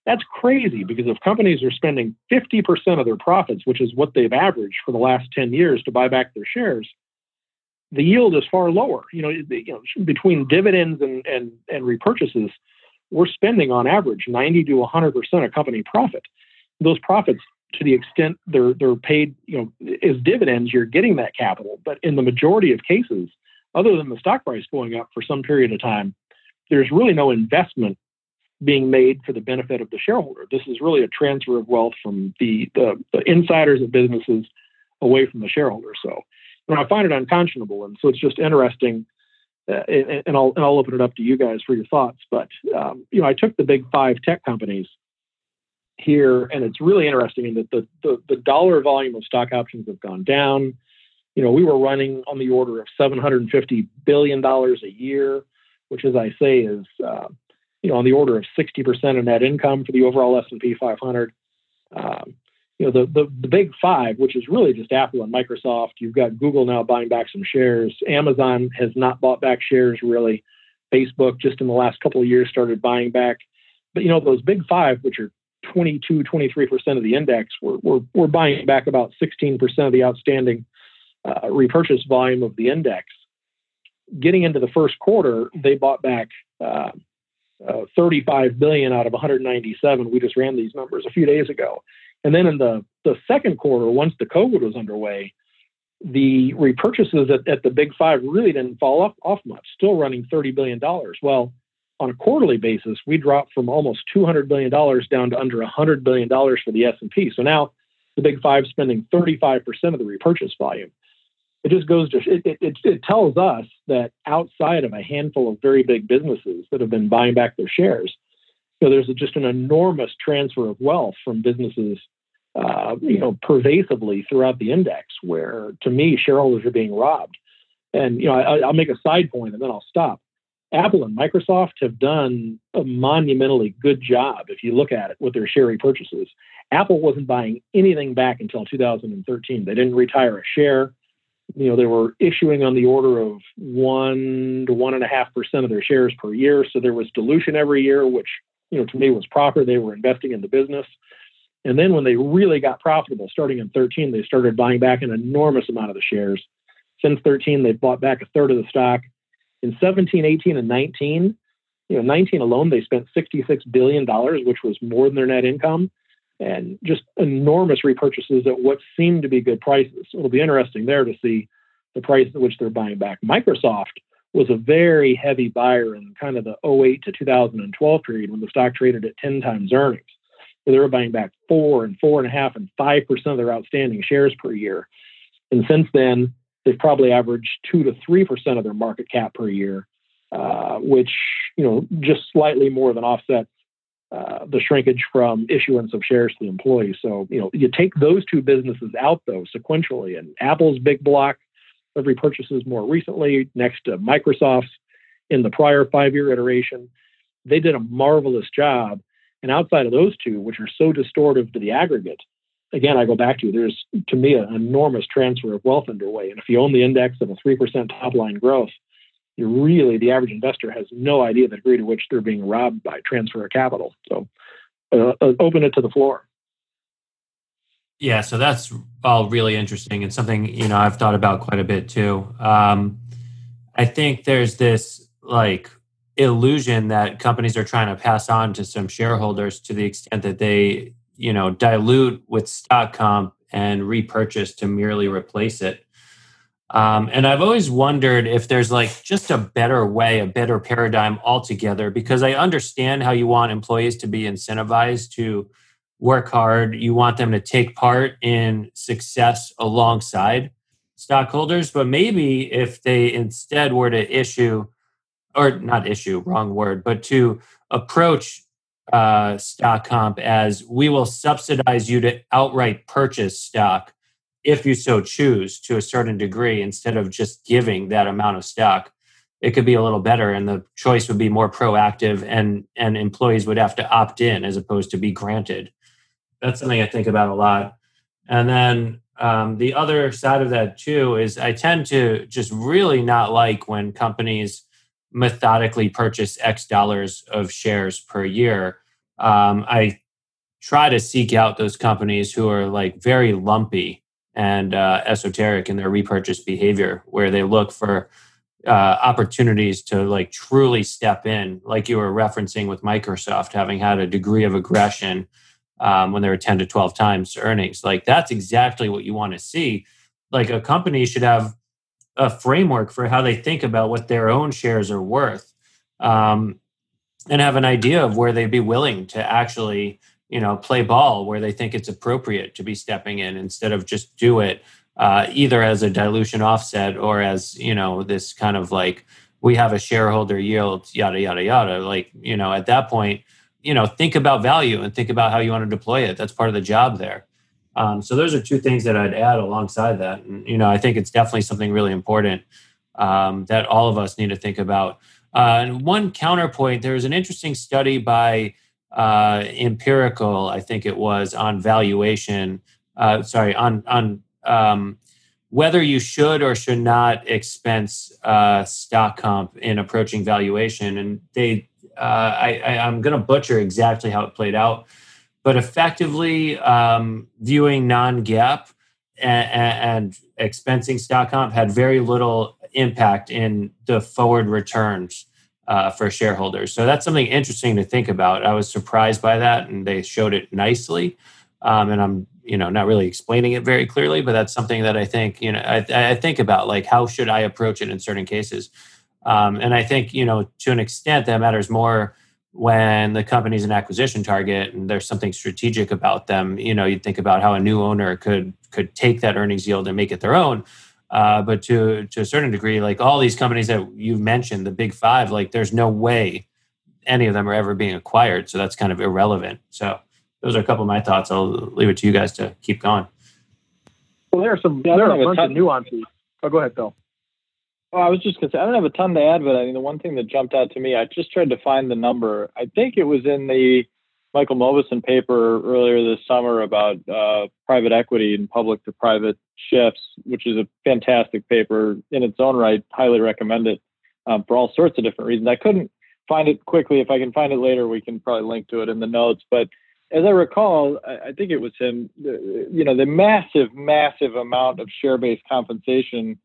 That's crazy because if companies are spending 50% of their profits, which is what they've averaged for the last 10 years to buy back their shares, the yield is far lower. You know, you know between dividends and, and, and repurchases, we're spending on average 90 to 100% of company profit. Those profits, to the extent they're, they're paid, you know, as dividends, you're getting that capital. But in the majority of cases, other than the stock price going up for some period of time, there's really no investment being made for the benefit of the shareholder. This is really a transfer of wealth from the, the, the insiders of businesses away from the shareholder. So know, I find it unconscionable. And so it's just interesting. Uh, and, and, I'll, and I'll open it up to you guys for your thoughts. But, um, you know, I took the big five tech companies here, and it's really interesting in that the, the, the dollar volume of stock options have gone down. You know, we were running on the order of $750 billion a year, which, as I say, is, uh, you know, on the order of 60% of net income for the overall S&P 500. Um, you know, the, the, the big five, which is really just Apple and Microsoft. You've got Google now buying back some shares. Amazon has not bought back shares really. Facebook just in the last couple of years started buying back. But you know, those big five, which are 22, 23% of the index, we're, we're, we're buying back about 16% of the outstanding uh, repurchase volume of the index. Getting into the first quarter, they bought back uh, uh, 35 billion out of 197. We just ran these numbers a few days ago. And then in the, the second quarter, once the COVID was underway, the repurchases at, at the big five really didn't fall off, off much, still running $30 billion. Well, on a quarterly basis, we dropped from almost $200 billion down to under $100 billion for the S&P. So now the big five spending 35% of the repurchase volume. It just goes to, it, it, it tells us that outside of a handful of very big businesses that have been buying back their shares, you know, there's just an enormous transfer of wealth from businesses uh, you know, pervasively throughout the index, where to me shareholders are being robbed. And you know, I, I'll make a side point and then I'll stop. Apple and Microsoft have done a monumentally good job if you look at it with their share repurchases. Apple wasn't buying anything back until 2013. They didn't retire a share. You know, they were issuing on the order of one to one and a half percent of their shares per year. So there was dilution every year, which, you know, to me was proper. They were investing in the business. And then when they really got profitable, starting in 13, they started buying back an enormous amount of the shares. Since 13, they've bought back a third of the stock. In 17, 18, and 19, you know, 19 alone, they spent $66 billion, which was more than their net income, and just enormous repurchases at what seemed to be good prices. It'll be interesting there to see the price at which they're buying back. Microsoft was a very heavy buyer in kind of the 08 to 2012 period when the stock traded at 10 times earnings where they were buying back four and four and a half and five percent of their outstanding shares per year. And since then, they've probably averaged two to three percent of their market cap per year, uh, which you know just slightly more than offsets uh, the shrinkage from issuance of shares to the employees. So you know you take those two businesses out though sequentially, and Apple's big block of repurchases more recently, next to Microsoft's in the prior five-year iteration, they did a marvelous job and outside of those two, which are so distortive to the aggregate, again, I go back to there's to me an enormous transfer of wealth underway. And if you own the index of a three percent top line growth, you really the average investor has no idea the degree to which they're being robbed by transfer of capital. So uh, uh open it to the floor. Yeah, so that's all really interesting and something you know I've thought about quite a bit too. Um, I think there's this like illusion that companies are trying to pass on to some shareholders to the extent that they you know dilute with stock comp and repurchase to merely replace it um, and i've always wondered if there's like just a better way a better paradigm altogether because i understand how you want employees to be incentivized to work hard. You want them to take part in success alongside stockholders. But maybe if they instead were to issue or not issue, wrong word, but to approach uh, stock comp as we will subsidize you to outright purchase stock if you so choose to a certain degree instead of just giving that amount of stock it could be a little better and the choice would be more proactive and and employees would have to opt in as opposed to be granted. That's something i think about a lot. And then um, the other side of that too is i tend to just really not like when companies methodically purchase X dollars of shares per year. Um, I try to seek out those companies who are like very lumpy and uh, esoteric in their repurchase behavior, where they look for uh, opportunities to like truly step in, like you were referencing with Microsoft having had a degree of aggression um, when they were 10 to 12 times earnings. Like that's exactly what you want to see. Like a company should have a framework for how they think about what their own shares are worth um, and have an idea of where they'd be willing to actually you know play ball where they think it's appropriate to be stepping in instead of just do it uh, either as a dilution offset or as you know this kind of like we have a shareholder yield yada yada yada. Like you know at that point you know think about value and think about how you want to deploy it. That's part of the job there. Um, so those are two things that i'd add alongside that. And you know i think it's definitely something really important um, that all of us need to think about. Uh, and one counterpoint there was an interesting study by uh, empirical i think it was on valuation uh, sorry on on um, whether you should or should not expense uh, stock comp in approaching valuation. And they, uh, I, I, am going to butcher exactly how it played out, but effectively um, viewing non-GAAP and, and expensing stock comp had very little impact in the forward returns uh, for shareholders. So that's something interesting to think about. I was surprised by that, and they showed it nicely. Um, and I'm you know not really explaining it very clearly but that's something that i think you know i, I think about like how should i approach it in certain cases um, and i think you know to an extent that matters more when the company's an acquisition target and there's something strategic about them you know you think about how a new owner could could take that earnings yield and make it their own uh, but to to a certain degree like all these companies that you've mentioned the big five like there's no way any of them are ever being acquired so that's kind of irrelevant so those are a couple of my thoughts. I'll leave it to you guys to keep going. Well, there are some yeah, there are a bunch of nuances. Oh, go ahead, Phil. Well, I was just going to say I don't have a ton to add, but I mean the one thing that jumped out to me, I just tried to find the number. I think it was in the Michael Mauboussin paper earlier this summer about uh, private equity and public to private shifts, which is a fantastic paper in its own right. Highly recommend it um, for all sorts of different reasons. I couldn't find it quickly. If I can find it later, we can probably link to it in the notes. But as I recall, I think it was him. You know, the massive, massive amount of share-based compensation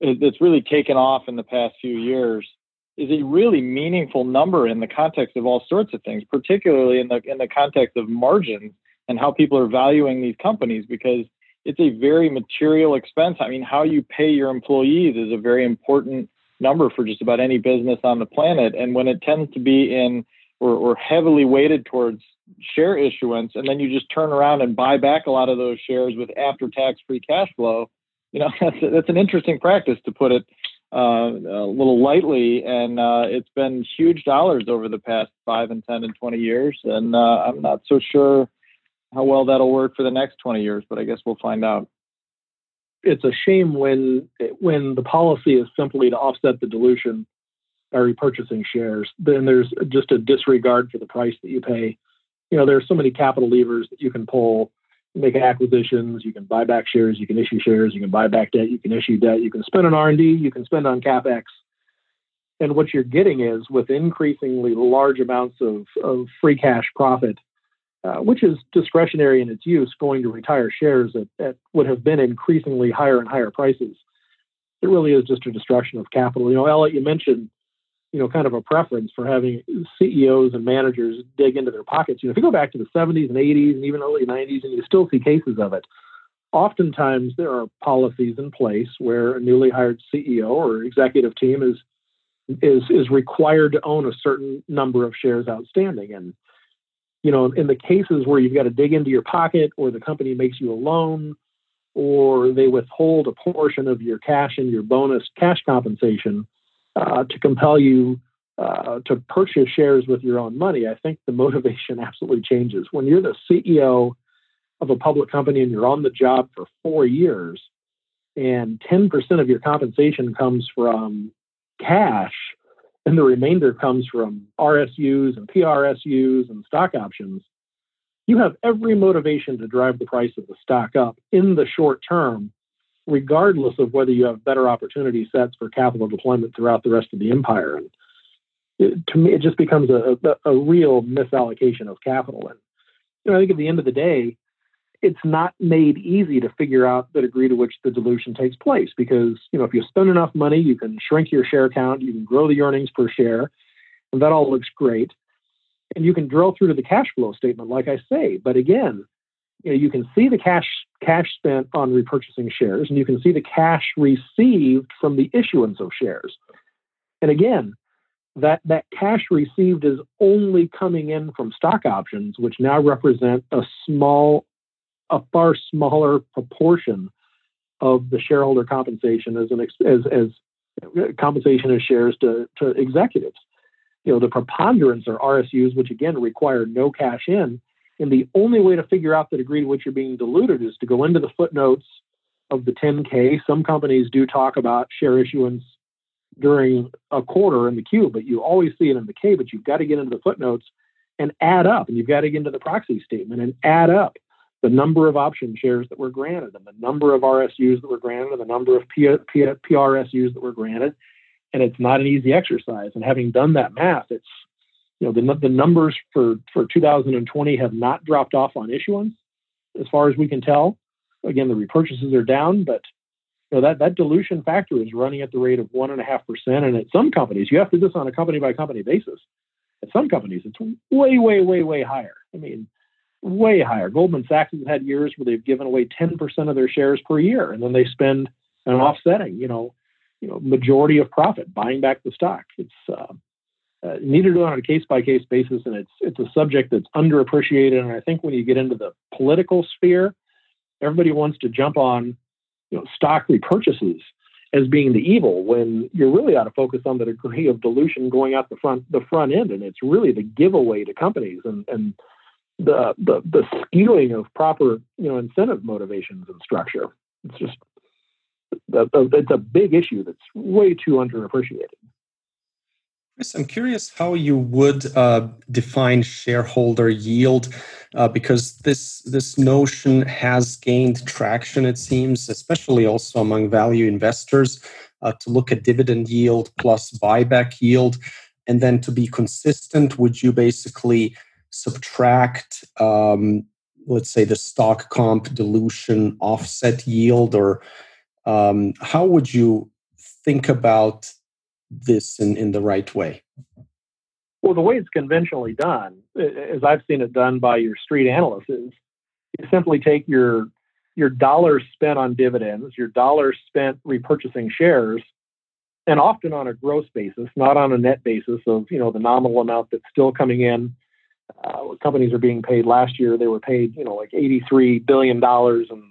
that's really taken off in the past few years is a really meaningful number in the context of all sorts of things, particularly in the in the context of margins and how people are valuing these companies because it's a very material expense. I mean, how you pay your employees is a very important number for just about any business on the planet. And when it tends to be in or, or heavily weighted towards share issuance and then you just turn around and buy back a lot of those shares with after tax free cash flow you know that's that's an interesting practice to put it uh, a little lightly and uh, it's been huge dollars over the past five and ten and 20 years and uh, i'm not so sure how well that'll work for the next 20 years but i guess we'll find out. It's a shame when when the policy is simply to offset the dilution by repurchasing shares. Then there's just a disregard for the price that you pay. You know, there are so many capital levers that you can pull, make acquisitions, you can buy back shares, you can issue shares, you can buy back debt, you can issue debt, you can spend on R&D, you can spend on CapEx. And what you're getting is with increasingly large amounts of, of free cash profit, uh, which is discretionary in its use, going to retire shares at, at what have been increasingly higher and higher prices. It really is just a destruction of capital. You know, Elliot, you mentioned you know, kind of a preference for having CEOs and managers dig into their pockets. You know, if you go back to the 70s and 80s and even early 90s, and you still see cases of it, oftentimes there are policies in place where a newly hired CEO or executive team is is is required to own a certain number of shares outstanding. And you know, in the cases where you've got to dig into your pocket, or the company makes you a loan, or they withhold a portion of your cash and your bonus cash compensation uh, to compel you uh, to purchase shares with your own money, I think the motivation absolutely changes. When you're the CEO of a public company and you're on the job for four years, and 10% of your compensation comes from cash, and the remainder comes from RSUs and PRSUs and stock options, you have every motivation to drive the price of the stock up in the short term regardless of whether you have better opportunity sets for capital deployment throughout the rest of the empire. And it, to me, it just becomes a, a, a real misallocation of capital. And you know, I think at the end of the day, it's not made easy to figure out the degree to which the dilution takes place because you know if you spend enough money, you can shrink your share count, you can grow the earnings per share, and that all looks great. And you can drill through to the cash flow statement, like I say. But again, you know, you can see the cash cash spent on repurchasing shares, and you can see the cash received from the issuance of shares. And again, that that cash received is only coming in from stock options, which now represent a small, a far smaller proportion of the shareholder compensation as an as as compensation as shares to, to executives. You know, the preponderance are RSUs, which again require no cash in. And the only way to figure out the degree to which you're being diluted is to go into the footnotes of the 10K. Some companies do talk about share issuance during a quarter in the Q, but you always see it in the K, but you've got to get into the footnotes and add up, and you've got to get into the proxy statement and add up the number of option shares that were granted and the number of RSUs that were granted and the number of P- P- PRSUs that were granted. And it's not an easy exercise. And having done that math, it's you know the, the numbers for, for 2020 have not dropped off on issuance as far as we can tell. Again, the repurchases are down, but you know, that, that dilution factor is running at the rate of 1.5%. And at some companies, you have to do this on a company by company basis. At some companies, it's way, way, way, way higher. I mean, way higher. Goldman Sachs has had years where they've given away 10% of their shares per year, and then they spend an offsetting, you know, you know, majority of profit buying back the stock. It's uh, uh, need to on a case by case basis, and it's it's a subject that's underappreciated. And I think when you get into the political sphere, everybody wants to jump on you know, stock repurchases as being the evil when you're really ought to focus on the degree of dilution going out the front the front end and it's really the giveaway to companies and and the the, the skewing of proper you know incentive motivations and structure it's just it's a big issue that's way too underappreciated Chris, I'm curious how you would uh, define shareholder yield, uh, because this this notion has gained traction. It seems, especially also among value investors, uh, to look at dividend yield plus buyback yield, and then to be consistent, would you basically subtract, um, let's say, the stock comp dilution offset yield, or um, how would you think about this in, in the right way? Well, the way it's conventionally done, as I've seen it done by your street analysts, is you simply take your your dollars spent on dividends, your dollars spent repurchasing shares, and often on a gross basis, not on a net basis of you know the nominal amount that's still coming in. Uh, companies are being paid last year; they were paid you know like eighty three billion dollars and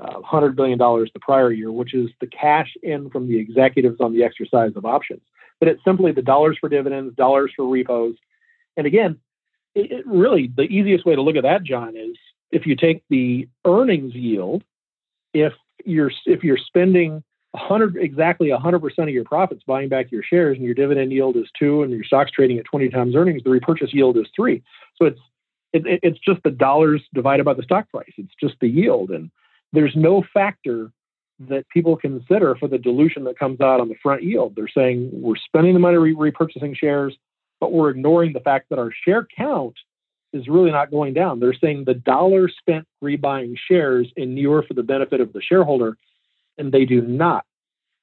uh, $100 billion the prior year, which is the cash in from the executives on the exercise of options. But it's simply the dollars for dividends, dollars for repos. And again, it, it really, the easiest way to look at that, John, is if you take the earnings yield, if you're if you're spending 100 exactly 100% of your profits buying back your shares and your dividend yield is 2 and your stock's trading at 20 times earnings the repurchase yield is 3 so it's it, it's just the dollars divided by the stock price it's just the yield and there's no factor that people consider for the dilution that comes out on the front yield. They're saying we're spending the money re- repurchasing shares, but we're ignoring the fact that our share count is really not going down. They're saying the dollar spent rebuying shares in inure for the benefit of the shareholder, and they do not.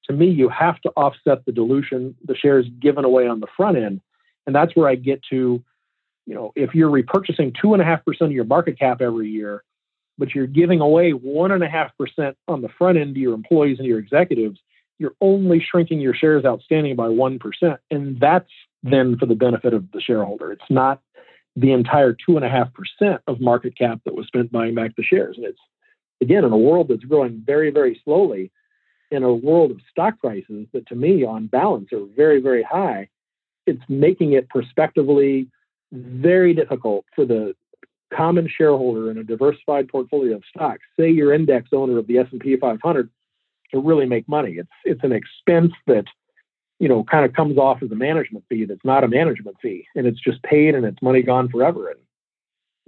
To me, you have to offset the dilution, the shares given away on the front end. And that's where I get to, you know, if you're repurchasing two and a half percent of your market cap every year, but you're giving away one and a half percent on the front end to your employees and your executives, you're only shrinking your shares outstanding by one percent, and that's then for the benefit of the shareholder. It's not the entire two and a half percent of market cap that was spent buying back the shares. And it's again in a world that's growing very, very slowly, in a world of stock prices that to me on balance are very, very high. It's making it prospectively very difficult for the common shareholder in a diversified portfolio of stocks, say you're index owner of the S&P 500, to really make money. It's it's an expense that you know kind of comes off as a management fee that's not a management fee, and it's just paid and it's money gone forever. And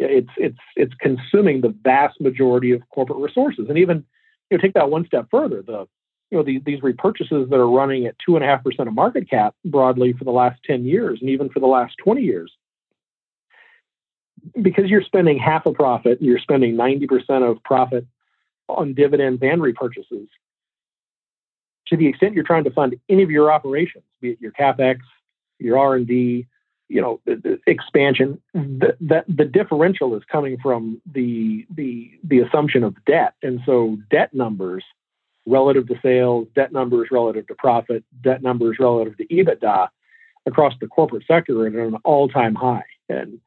it's it's it's consuming the vast majority of corporate resources. And even you know take that one step further, the you know, these, these repurchases that are running at two and a half percent of market cap broadly for the last 10 years and even for the last 20 years. Because you're spending half a profit, you're spending 90% of profit on dividends and repurchases. To the extent you're trying to fund any of your operations, be it your capex, your R and D, you know, expansion, the, the, the differential is coming from the the the assumption of debt, and so debt numbers relative to sales, debt numbers relative to profit, debt numbers relative to EBITDA across the corporate sector are at an all-time high. And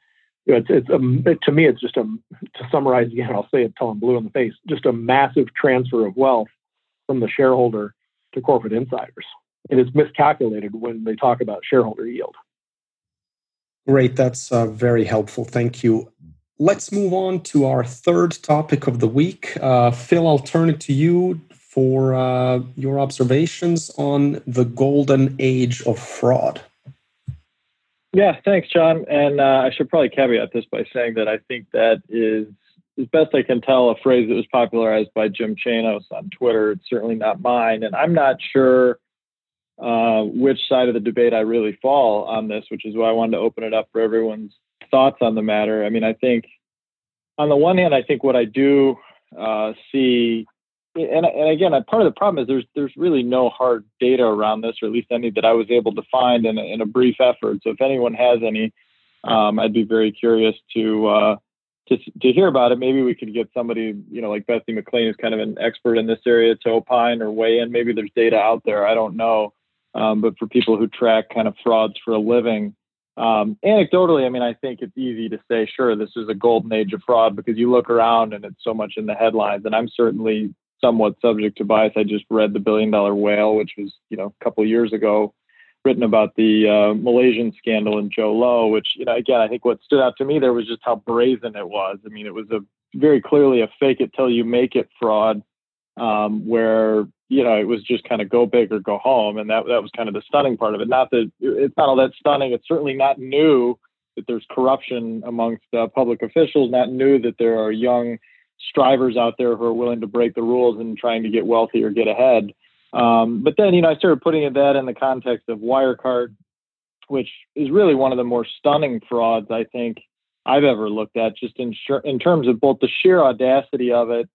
you know, it's, it's a, to me, it's just a, to summarize again, I'll say it till I'm blue in the face, just a massive transfer of wealth from the shareholder to corporate insiders. And it's miscalculated when they talk about shareholder yield. Great. That's uh, very helpful. Thank you. Let's move on to our third topic of the week. Uh, Phil, I'll turn it to you for uh, your observations on the golden age of fraud. Yeah, thanks, John. And uh, I should probably caveat this by saying that I think that is, as best I can tell, a phrase that was popularized by Jim Chanos on Twitter. It's certainly not mine. And I'm not sure uh, which side of the debate I really fall on this, which is why I wanted to open it up for everyone's thoughts on the matter. I mean, I think on the one hand, I think what I do uh, see and, and again, part of the problem is there's there's really no hard data around this, or at least any that I was able to find in a, in a brief effort. So if anyone has any, um, I'd be very curious to uh, to to hear about it. Maybe we could get somebody, you know, like Bethany McLean, who's kind of an expert in this area, to opine or weigh in. Maybe there's data out there. I don't know. Um, but for people who track kind of frauds for a living, um, anecdotally, I mean, I think it's easy to say, sure, this is a golden age of fraud because you look around and it's so much in the headlines. And I'm certainly somewhat subject to bias. I just read The Billion Dollar Whale, which was, you know, a couple years ago, written about the uh, Malaysian scandal and Jho Low, which, you know, again, I think what stood out to me there was just how brazen it was. I mean, it was a very clearly a fake it till you make it fraud, um, where, you know, it was just kind of go big or go home. And that, that was kind of the stunning part of it. Not that it's not all that stunning. It's certainly not new that there's corruption amongst uh, public officials, not new that there are young strivers out there who are willing to break the rules and trying to get wealthy or get ahead. Um, but then, you know, I started putting that in the context of Wirecard, which is really one of the more stunning frauds I think I've ever looked at, just in, in terms of both the sheer audacity of it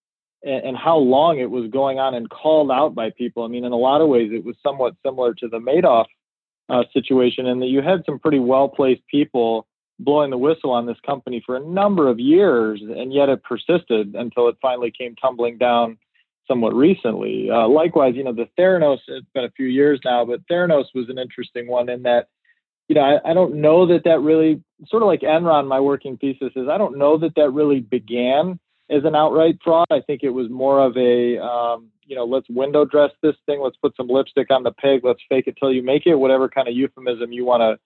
and, and, how long it was going on and called out by people. I mean, in a lot of ways, it was somewhat similar to the Madoff uh, situation and that you had some pretty well placed people blowing the whistle on this company for a number of years, and yet it persisted until it finally came tumbling down somewhat recently. Uh, likewise, you know, the Theranos, it's been a few years now, but Theranos was an interesting one in that, you know, I, I don't know that that really, sort of like Enron, my working thesis is I don't know that that really began as an outright fraud. I think it was more of a, um, you know, let's window dress this thing, let's put some lipstick on the pig, let's fake it till you make it, whatever kind of euphemism you want to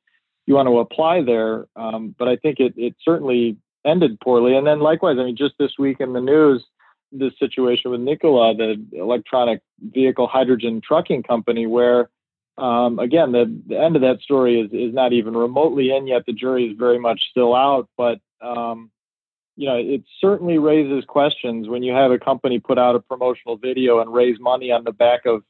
you want to apply there. Um, but I think it, it certainly ended poorly. And then likewise, I mean, just this week in the news, this situation with Nikola, the electronic vehicle hydrogen trucking company, where um, again, the, the end of that story is, is not even remotely in yet. The jury is very much still out, but um, you know, it certainly raises questions when you have a company put out a promotional video and raise money on the back of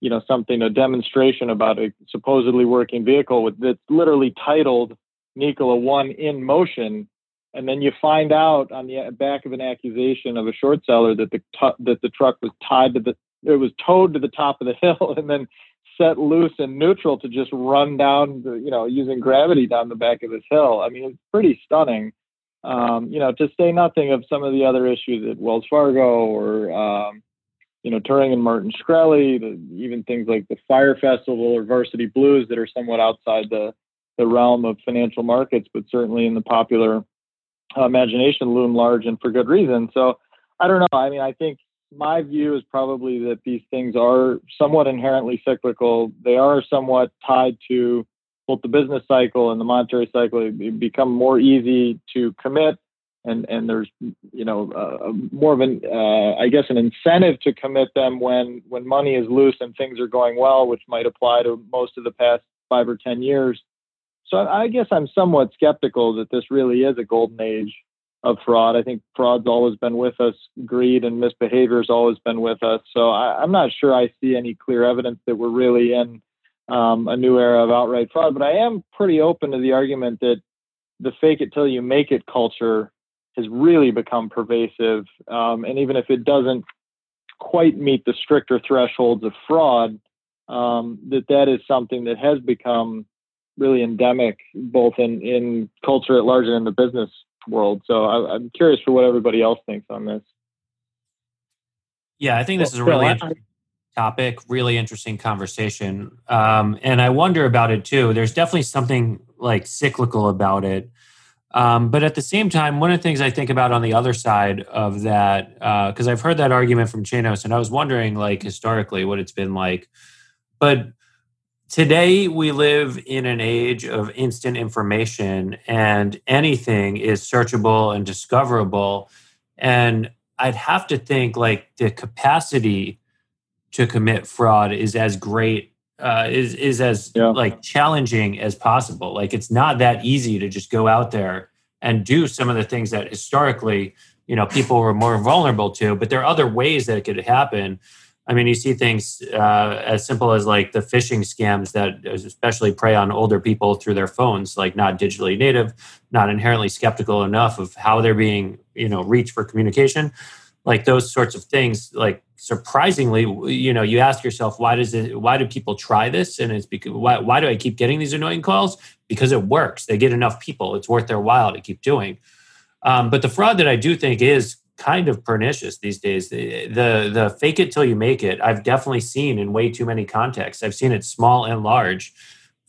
you know something a demonstration about a supposedly working vehicle with that's literally titled Nikola One in motion, and then you find out on the back of an accusation of a short seller that the t- that the truck was tied to the it was towed to the top of the hill and then set loose in neutral to just run down the, you know using gravity down the back of this hill. I mean it's pretty stunning. Um, you know to say nothing of some of the other issues at Wells Fargo or um, you know, Turing and Martin Shkreli, the, even things like the Fyre Festival or Varsity Blues that are somewhat outside the, the realm of financial markets, but certainly in the popular uh, imagination loom large and for good reason. So I don't know. I mean, I think my view is probably that these things are somewhat inherently cyclical. They are somewhat tied to both the business cycle and the monetary cycle. Become more easy to commit and and there's you know uh, more of an uh, I guess an incentive to commit them when when money is loose and things are going well, which might apply to most of the past five or ten years. So I guess I'm somewhat skeptical that this really is a golden age of fraud. I think fraud's always been with us. Greed and misbehavior has always been with us. So I, am not sure I see any clear evidence that we're really in um, a new era of outright fraud. But I am pretty open to the argument that the fake it till you make it culture has really become pervasive. Um, and even if it doesn't quite meet the stricter thresholds of fraud, um, that that is something that has become really endemic both in, in culture at large and in the business world. So I, am curious for what everybody else thinks on this. Yeah, I think this is a really interesting topic, really interesting conversation. Um, and I wonder about it too. There's definitely something like cyclical about it. Um, but at the same time, one of the things I think about on the other side of that, because uh, I've heard that argument from Chanos, and I was wondering, like, historically, what it's been like. But today we live in an age of instant information and anything is searchable and discoverable and i'd have to think like the capacity to commit fraud is as great uh, is is as yeah. like challenging as possible like it's not that easy to just go out there and do some of the things that historically you know people were more vulnerable to but there are other ways that it could happen I mean, you see things uh, as simple as like the phishing scams that especially prey on older people through their phones, like not digitally native, not inherently skeptical enough of how they're being, you know, reached for communication. Like those sorts of things, like surprisingly, you know, you ask yourself, why does it, why do people try this? And it's because, why, why do I keep getting these annoying calls? Because it works. They get enough people. It's worth their while to keep doing. Um, but the fraud that I do think is kind of pernicious these days. The, the, the fake it till you make it. I've definitely seen in way too many contexts. I've seen it small and large,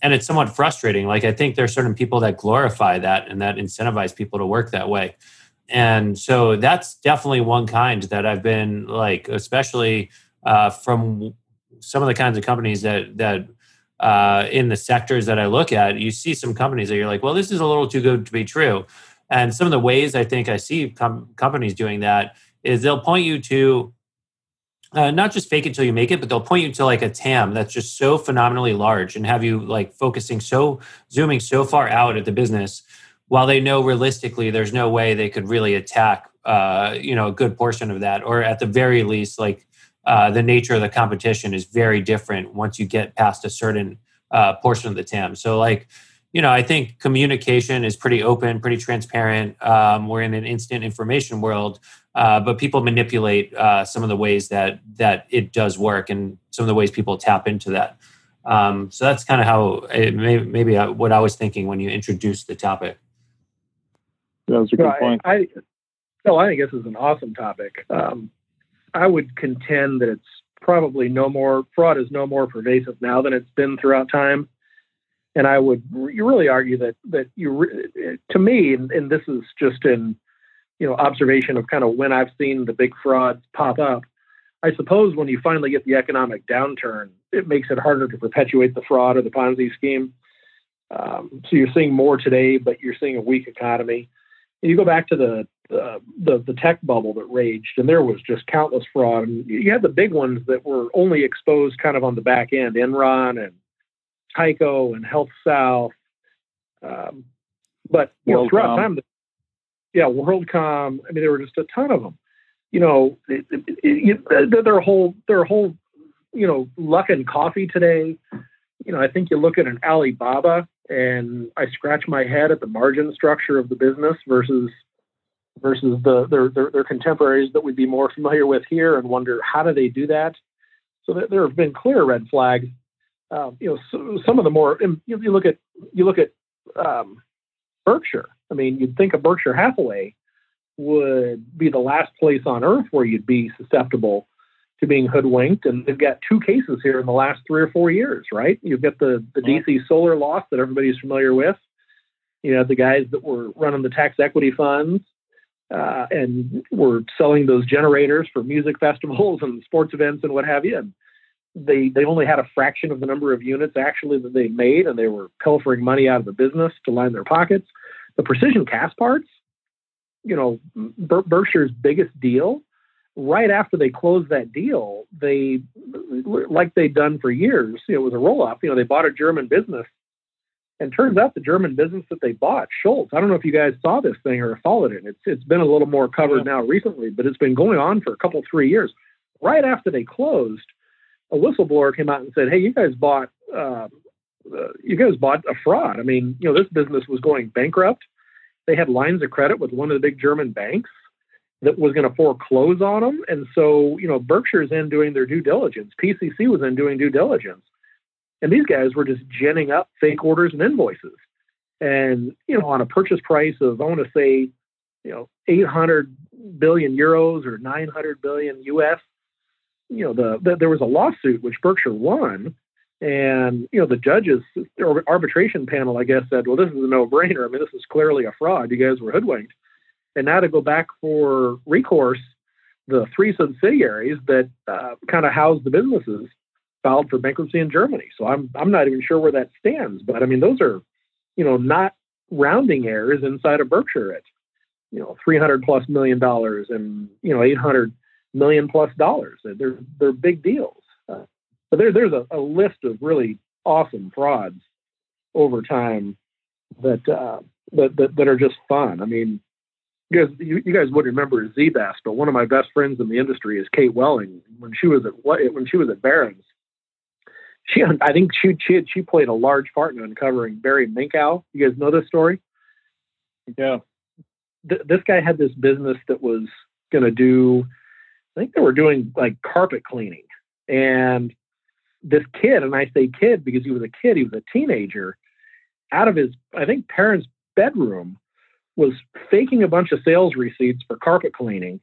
and it's somewhat frustrating. Like I think there are certain people that glorify that and that incentivize people to work that way. And so that's definitely one kind that I've been like, especially uh, from some of the kinds of companies that that uh, in the sectors that I look at, you see some companies that you're like, well, this is a little too good to be true. And some of the ways I think I see com- companies doing that is they'll point you to uh, not just fake it till you make it, but they'll point you to like a TAM that's just so phenomenally large and have you like focusing so zooming so far out at the business while they know realistically there's no way they could really attack uh, you know a good portion of that or at the very least like uh, the nature of the competition is very different once you get past a certain uh, portion of the TAM. So like you know, I think communication is pretty open, pretty transparent. Um, we're in an instant information world, uh, but people manipulate uh, some of the ways that that it does work, and some of the ways people tap into that. Um, so that's kind of how it, maybe, maybe uh, what I was thinking when you introduced the topic. That was a good point. I, I, no, I think this is an awesome topic. Um, I would contend that it's probably no more fraud is no more pervasive now than it's been throughout time and I would you really argue that that you, to me, and, and, this is just in, you know, observation of kind of when I've seen the big frauds pop up. I suppose when you finally get the economic downturn, it makes it harder to perpetuate the fraud or the Ponzi scheme. Um, so you're seeing more today, but you're seeing a weak economy. And you go back to the, the the the tech bubble that raged, and there was just countless fraud. And you had the big ones that were only exposed kind of on the back end, Enron and Tyco and Health South. Um, but you know, throughout time, yeah, WorldCom. I mean, there were just a ton of them. You know, it, it, it, they're whole, they're whole, you know, Luckin Coffee today. You know, I think you look at an Alibaba, and I scratch my head at the margin structure of the business versus versus the their, their, their contemporaries that we'd be more familiar with here, and wonder how do they do that. So there have been clear red flags um, you know, so, some of the more you, you, look at you look at um, Berkshire. I mean, you'd think a Berkshire Hathaway would be the last place on earth where you'd be susceptible to being hoodwinked, and they've got two cases here in the last three or four years, right? You've got the the DC Solar loss that everybody's familiar with. You know, the guys that were running the tax equity funds. Uh, and were selling those generators for music festivals and sports events and what have you. And they they only had a fraction of the number of units actually that they made, and they were pilfering money out of the business to line their pockets. The Precision Castparts, you know, Ber- Berkshire's biggest deal. Right after they closed that deal, they like they'd done for years. You know, it was a roll up. You know, they bought a German business And turns out the German business that they bought, Schulz. I don't know if you guys saw this thing or followed it. It's it's been a little more covered now recently, but it's been going on for a couple three years. Right after they closed, a whistleblower came out and said, "Hey, you guys bought uh, uh, you guys bought a fraud. I mean, you know, this business was going bankrupt. They had lines of credit with one of the big German banks that was going to foreclose on them. And so, you know, Berkshire's in doing their due diligence. PCC was in doing due diligence. And these guys were just ginning up fake orders and invoices. And, you know, on a purchase price of, I want to say, you know, 800 billion euros or 900 billion US, you know, the, the there was a lawsuit which Berkshire won and you know, the judges or arbitration panel, I guess, said, "Well, this is a no-brainer. I mean, this is clearly a fraud. You guys were hoodwinked." And now to go back for recourse, the three subsidiaries that uh, kind of house the businesses filed for bankruptcy in Germany. So I'm I'm not even sure where that stands. But I mean, those are, you know, not rounding errors inside of Berkshire at, you know, 300 plus million dollars and you know 800 million plus dollars. They're they're big deals. Uh, but there, there's a, a, list of really awesome frauds over time that, uh, that, that, that are just fun. I mean, you guys, you, you guys would remember Z-Best, but one of my best friends in the industry is Kate Welling. When she was at when she was at Barron's, she I think she she had, she played a large part in uncovering Barry Minkow. You guys know this story? Yeah. Th- this guy had this business that was going to do. I think they were doing like carpet cleaning, and this kid, and I say kid because he was a kid, he was a teenager, out of his, I think, parents' bedroom, was faking a bunch of sales receipts for carpet cleaning,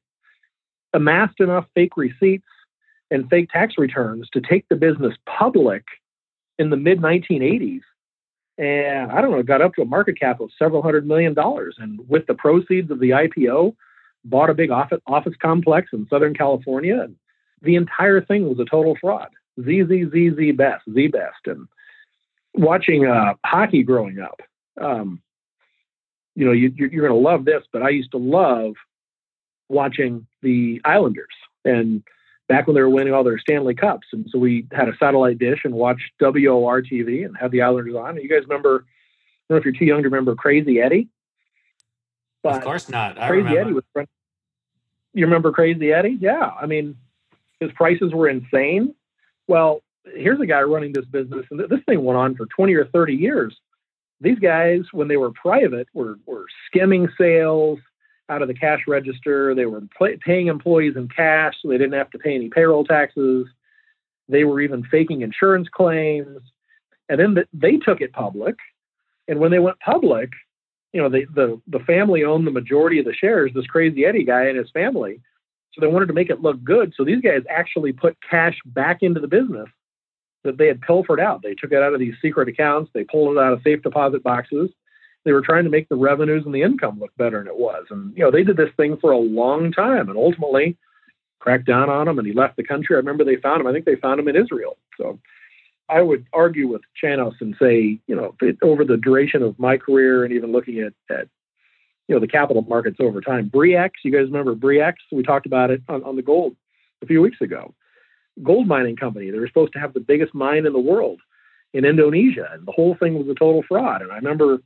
amassed enough fake receipts and fake tax returns to take the business public in the mid 1980s. And I don't know, got up to a market cap of several hundred million dollars. And with the proceeds of the IPO, bought a big office, office complex in Southern California. And the entire thing was a total fraud. ZZZZ best, Z best, and watching uh, hockey growing up. Um, you know, you, you're going to love this, but I used to love watching the Islanders and back when they were winning all their Stanley Cups. And so we had a satellite dish and watched WOR TV and had the Islanders on. You guys remember, I don't know if you're too young to remember Crazy Eddie. But of course not. I Crazy remember. Eddie was. You remember Crazy Eddie? Yeah. I mean, his prices were insane. Well, here's a guy running this business, and this thing went on for 20 or 30 years. These guys, when they were private, were, were skimming sales out of the cash register. They were paying employees in cash, so they didn't have to pay any payroll taxes. They were even faking insurance claims. And then the, they took it public. And when they went public, you know, the, the family owned the majority of the shares, this crazy Eddie guy and his family. So they wanted to make it look good. So these guys actually put cash back into the business that they had pilfered out. They took it out of these secret accounts, they pulled it out of safe deposit boxes. They were trying to make the revenues and the income look better than it was. And, you know, they did this thing for a long time and ultimately cracked down on him and he left the country. I remember they found him. I think they found him in Israel. So I would argue with Chanos and say, you know, over the duration of my career and even looking at, at you know the capital markets over time. Bre-X, you guys remember Bre-X? We talked about it on, on the gold a few weeks ago. Gold mining company. They were supposed to have the biggest mine in the world in Indonesia, and the whole thing was a total fraud. And I remember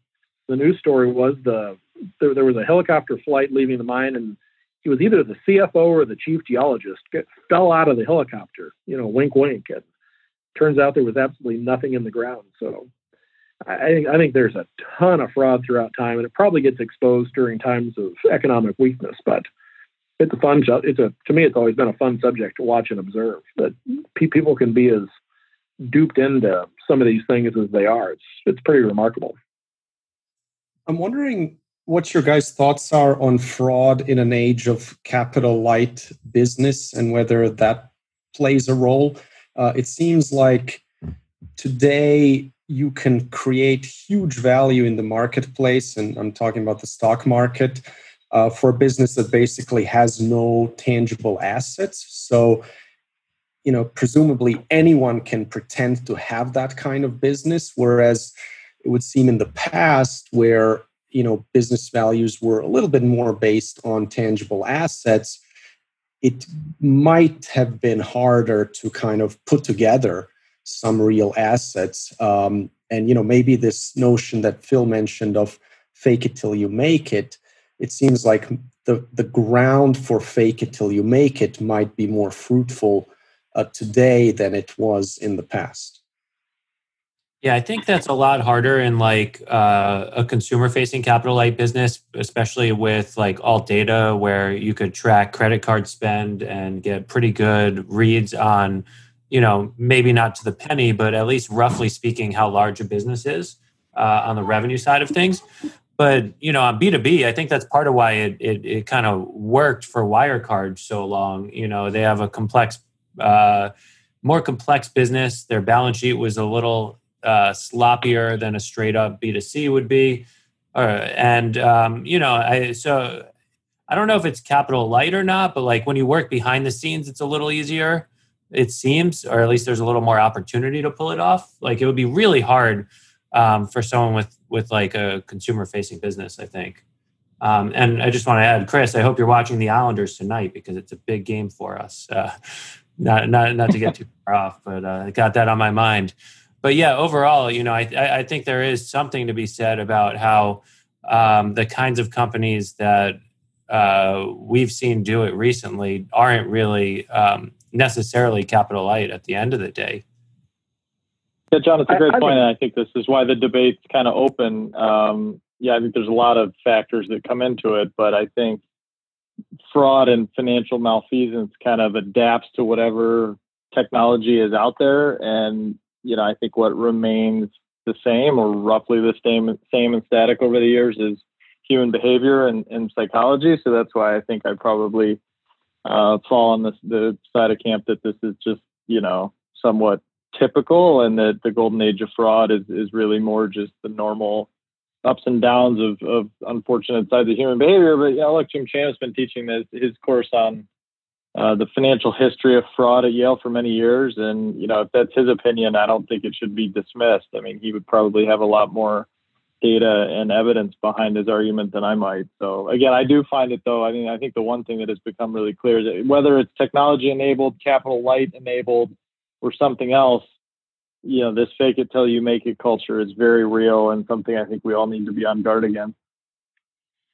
the news story was the there, there was a helicopter flight leaving the mine, and he was either the CFO or the chief geologist get, fell out of the helicopter. You know, wink, wink. And turns out there was absolutely nothing in the ground. So I think I think there's a ton of fraud throughout time, and it probably gets exposed during times of economic weakness. But it's a fun. It's a to me, it's always been a fun subject to watch and observe. That people can be as duped into some of these things as they are. It's it's pretty remarkable. I'm wondering what your guys' thoughts are on fraud in an age of capital light business and whether that plays a role. Uh, it seems like today you can create huge value in the marketplace, and I'm talking about the stock market, uh, for a business that basically has no tangible assets. So, you know, presumably anyone can pretend to have that kind of business, whereas it would seem in the past where you know business values were a little bit more based on tangible assets it might have been harder to kind of put together some real assets. Um, and you know maybe this notion that phil mentioned of fake it till you make it it seems like the the ground for fake it till you make it might be more fruitful uh, today than it was in the past yeah, I think that's a lot harder in like uh, a consumer facing capital light business, especially with like all data where you could track credit card spend and get pretty good reads on, you know, maybe not to the penny, but at least roughly speaking, how large a business is uh, on the revenue side of things. But you know, on B two B, I think that's part of why it it, it kind of worked for Wirecard so long. You know, they have a complex, uh, more complex business. Their balance sheet was a little uh, sloppier than a straight up B2C would be. Uh, and, um, you know, I, so I don't know if it's capital light or not, but like when you work behind the scenes, it's a little easier, it seems, or at least there's a little more opportunity to pull it off. Like it would be really hard um, for someone with, with like a consumer facing business, I think. Um, and I just want to add, Chris, I hope you're watching the Islanders tonight because it's a big game for us. Uh, not, not, not to get too far off, but uh, I got that on my mind but yeah, overall, you know, I, I think there is something to be said about how um, the kinds of companies that uh, we've seen do it recently aren't really um, necessarily capital light at the end of the day. Yeah, John, it's a great I, point, and I think this is why the debate's kind of open. Um, yeah, I think there's a lot of factors that come into it, but I think fraud and financial malfeasance kind of adapts to whatever technology is out there, and you know, I think what remains the same or roughly the same, same and static over the years is human behavior and, and psychology. So that's why I think I probably uh, fall on this, the side of camp that this is just, you know, somewhat typical and that the golden age of fraud is, is really more just the normal ups and downs of, of unfortunate sides of human behavior. But yeah, look, Jim Chanos has been teaching this, his course on uh, the financial history of fraud at Yale for many years. And, you know, if that's his opinion, I don't think it should be dismissed. I mean, he would probably have a lot more data and evidence behind his argument than I might. So again, I do find it though. I mean, I think the one thing that has become really clear is that whether it's technology enabled, capital light enabled, or something else, you know, this fake it till you make it culture is very real and something I think we all need to be on guard against.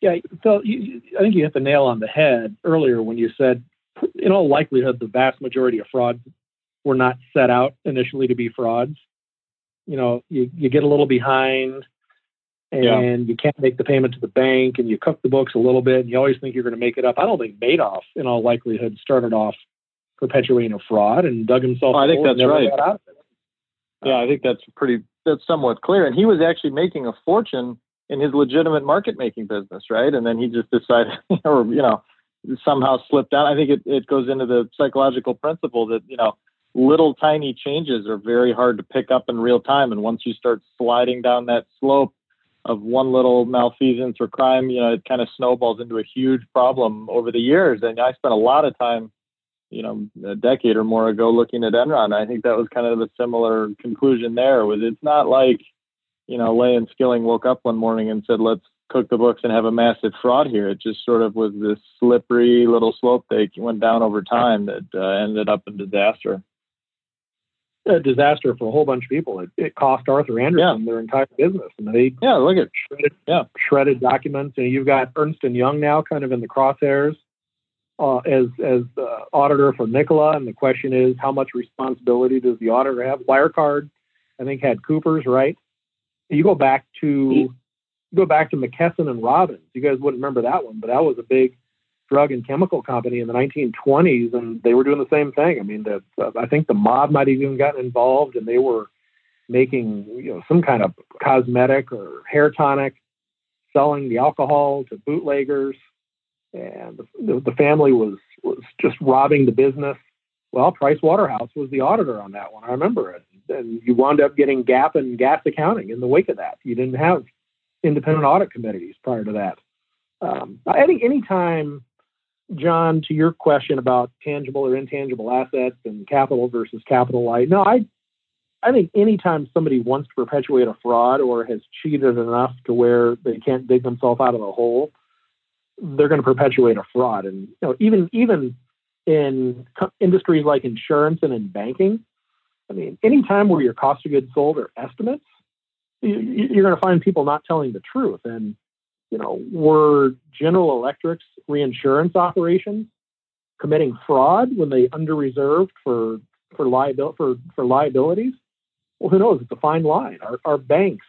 Yeah, so you, I think you hit the nail on the head earlier when you said in all likelihood, the vast majority of frauds were not set out initially to be frauds. You know, you, you get a little behind and yeah. you can't make the payment to the bank and you cook the books a little bit and you always think you're going to make it up. I don't think Madoff, in all likelihood, started off perpetuating a fraud and dug himself. Oh, I think that's right. Yeah, I think that's pretty, that's somewhat clear. And he was actually making a fortune in his legitimate market making business, right? And then he just decided, or, you know, somehow slipped down. I think it, it goes into the psychological principle that, you know, little tiny changes are very hard to pick up in real time. And once you start sliding down that slope of one little malfeasance or crime, you know, it kind of snowballs into a huge problem over the years. And I spent a lot of time, you know, a decade or more ago looking at Enron. I think that was kind of a similar conclusion there was it's not like, you know, Lay and Skilling woke up one morning and said, let's cook the books and have a massive fraud here. It just sort of was this slippery little slope that went down over time that uh, ended up in disaster. A disaster for a whole bunch of people. It, it cost Arthur Andersen yeah. their entire business, and they yeah look at shredded, yeah shredded documents. And you've got Ernst and Young now, kind of in the crosshairs uh, as as the auditor for Nikola, and the question is how much responsibility does the auditor have? Wirecard, I think, had Coopers right. You go back to you go back to McKesson and Robbins. You guys wouldn't remember that one, but that was a big drug and chemical company in the 1920s, and they were doing the same thing. I mean, the, uh, I think the mob might have even gotten involved, and they were making you know some kind of cosmetic or hair tonic, selling the alcohol to bootleggers, and the, the family was was just robbing the business. Well, Price Waterhouse was the auditor on that one. I remember it, and you wound up getting GAAP and GAAS accounting in the wake of that. You didn't have independent audit committees prior to that. Um, I think anytime, John, to your question about tangible or intangible assets and capital versus capital light, no, I, I think anytime somebody wants to perpetuate a fraud or has cheated enough to where they can't dig themselves out of the hole, they're going to perpetuate a fraud. And you know, even even in co- industries like insurance and in banking, I mean, anytime where your cost of goods sold are estimates, you're going to find people not telling the truth. And you know, were General Electric's reinsurance operations committing fraud when they under reserved for for liability for, for liabilities? Well, who knows? It's a fine line. Our, our banks,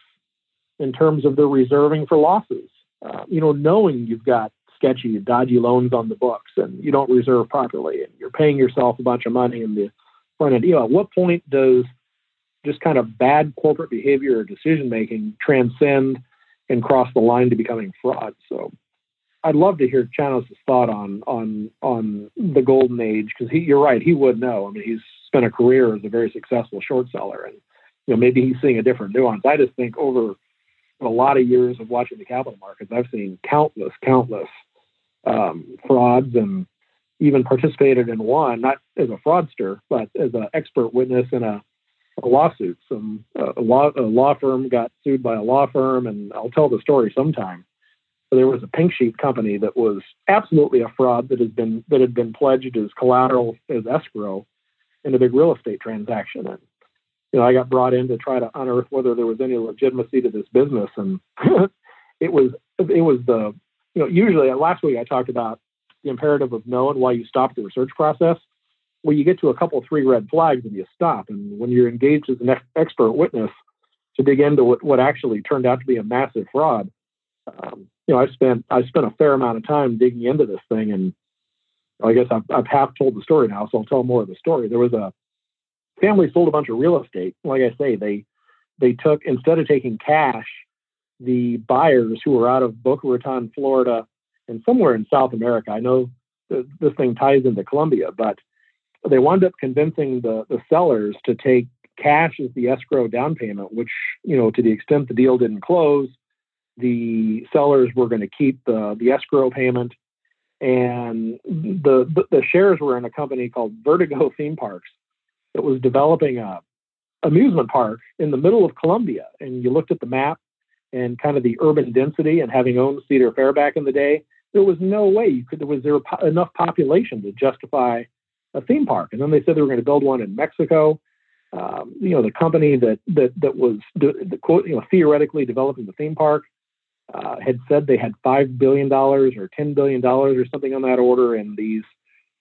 in terms of their reserving for losses, uh, you know, knowing you've got sketchy, dodgy loans on the books and you don't reserve properly and you're paying yourself a bunch of money in the front end. You know, at what point does just kind of bad corporate behavior or decision making transcend and cross the line to becoming fraud? So I'd love to hear Chanos' thought on on on the golden age because you're right, he would know. I mean, he's spent a career as a very successful short seller, and you know maybe he's seeing a different nuance. I just think over a lot of years of watching the capital markets, I've seen countless, countless um, frauds and even participated in one, not as a fraudster, but as an expert witness in a, a lawsuit. Some uh, a law a law firm got sued by a law firm, and I'll tell the story sometime. But there was a pink sheet company that was absolutely a fraud that has been that had been pledged as collateral as escrow in a big real estate transaction. And you know, I got brought in to try to unearth whether there was any legitimacy to this business, and it was it was the you know, usually uh, last week I talked about the imperative of knowing why you stop the research process. Well, you get to a couple, three red flags and you stop. And when you're engaged as an expert witness to dig into what, what actually turned out to be a massive fraud, um, you know, I spent I spent a fair amount of time digging into this thing, and I guess I've, I've half told the story now, so I'll tell more of the story. There was a family sold a bunch of real estate. Like I say, they they took instead of taking cash the buyers who were out of Boca Raton, Florida, and somewhere in South America. I know this thing ties into Colombia, but they wound up convincing the, the sellers to take cash as the escrow down payment, which, you know, to the extent the deal didn't close, the sellers were going to keep the, the escrow payment. And the, the, the shares were in a company called Vertigo Theme Parks that was developing a amusement park in the middle of Colombia. And you looked at the map and kind of the urban density and having owned Cedar Fair back in the day, there was no way you could, there was there po- enough population to justify a theme park. And then they said they were going to build one in Mexico. Um, you know, the company that that that was the quote, you know, theoretically developing the theme park uh, had said they had five billion dollars or ten billion dollars or something on that order in these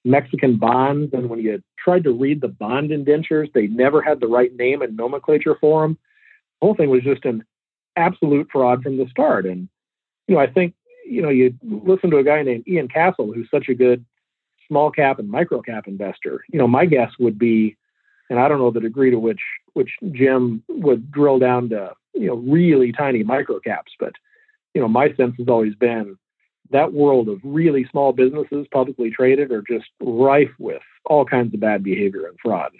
Mexican bonds. And when you tried to read the bond indentures, they never had the right name and nomenclature for them. The whole thing was just an absolute fraud from the start. And, you know, I think, you know, you listen to a guy named Ian Cassel who's such a good small cap and micro cap investor. You know, my guess would be, and I don't know the degree to which which Jim would drill down to, you know, really tiny micro caps, but you know, my sense has always been that world of really small businesses publicly traded are just rife with all kinds of bad behavior and fraud.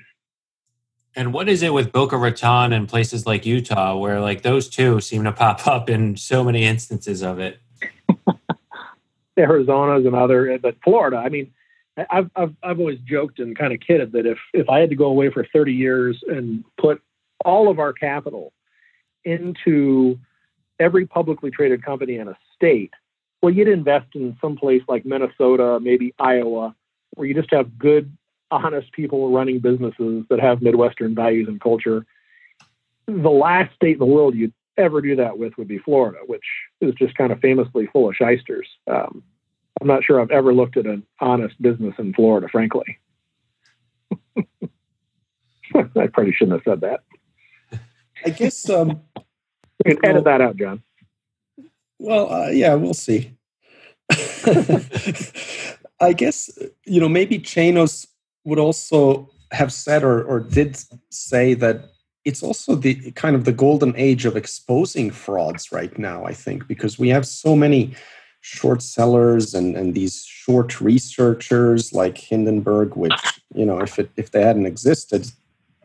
And what is it with Boca Raton and places like Utah where like those two seem to pop up in so many instances of it? Arizona's another, but Florida. I mean, I've I've I've always joked and kind of kidded that if if I had to go away for 30 years and put all of our capital into every publicly traded company in a state, well, you'd invest in some place like Minnesota, maybe Iowa, where you just have good honest people running businesses that have Midwestern values and culture. The last state in the world you'd ever do that with would be Florida, which is just kind of famously full of shysters. Um, I'm not sure I've ever looked at an honest business in Florida, frankly. I probably shouldn't have said that. I guess um, you can edit well, that out, John. Well, uh, yeah, we'll see. I guess you know maybe Chanos would also have said or, or did say that it's also the kind of the golden age of exposing frauds right now, I think, because we have so many short sellers and, and these short researchers like Hindenburg, which, you know, if it if they hadn't existed,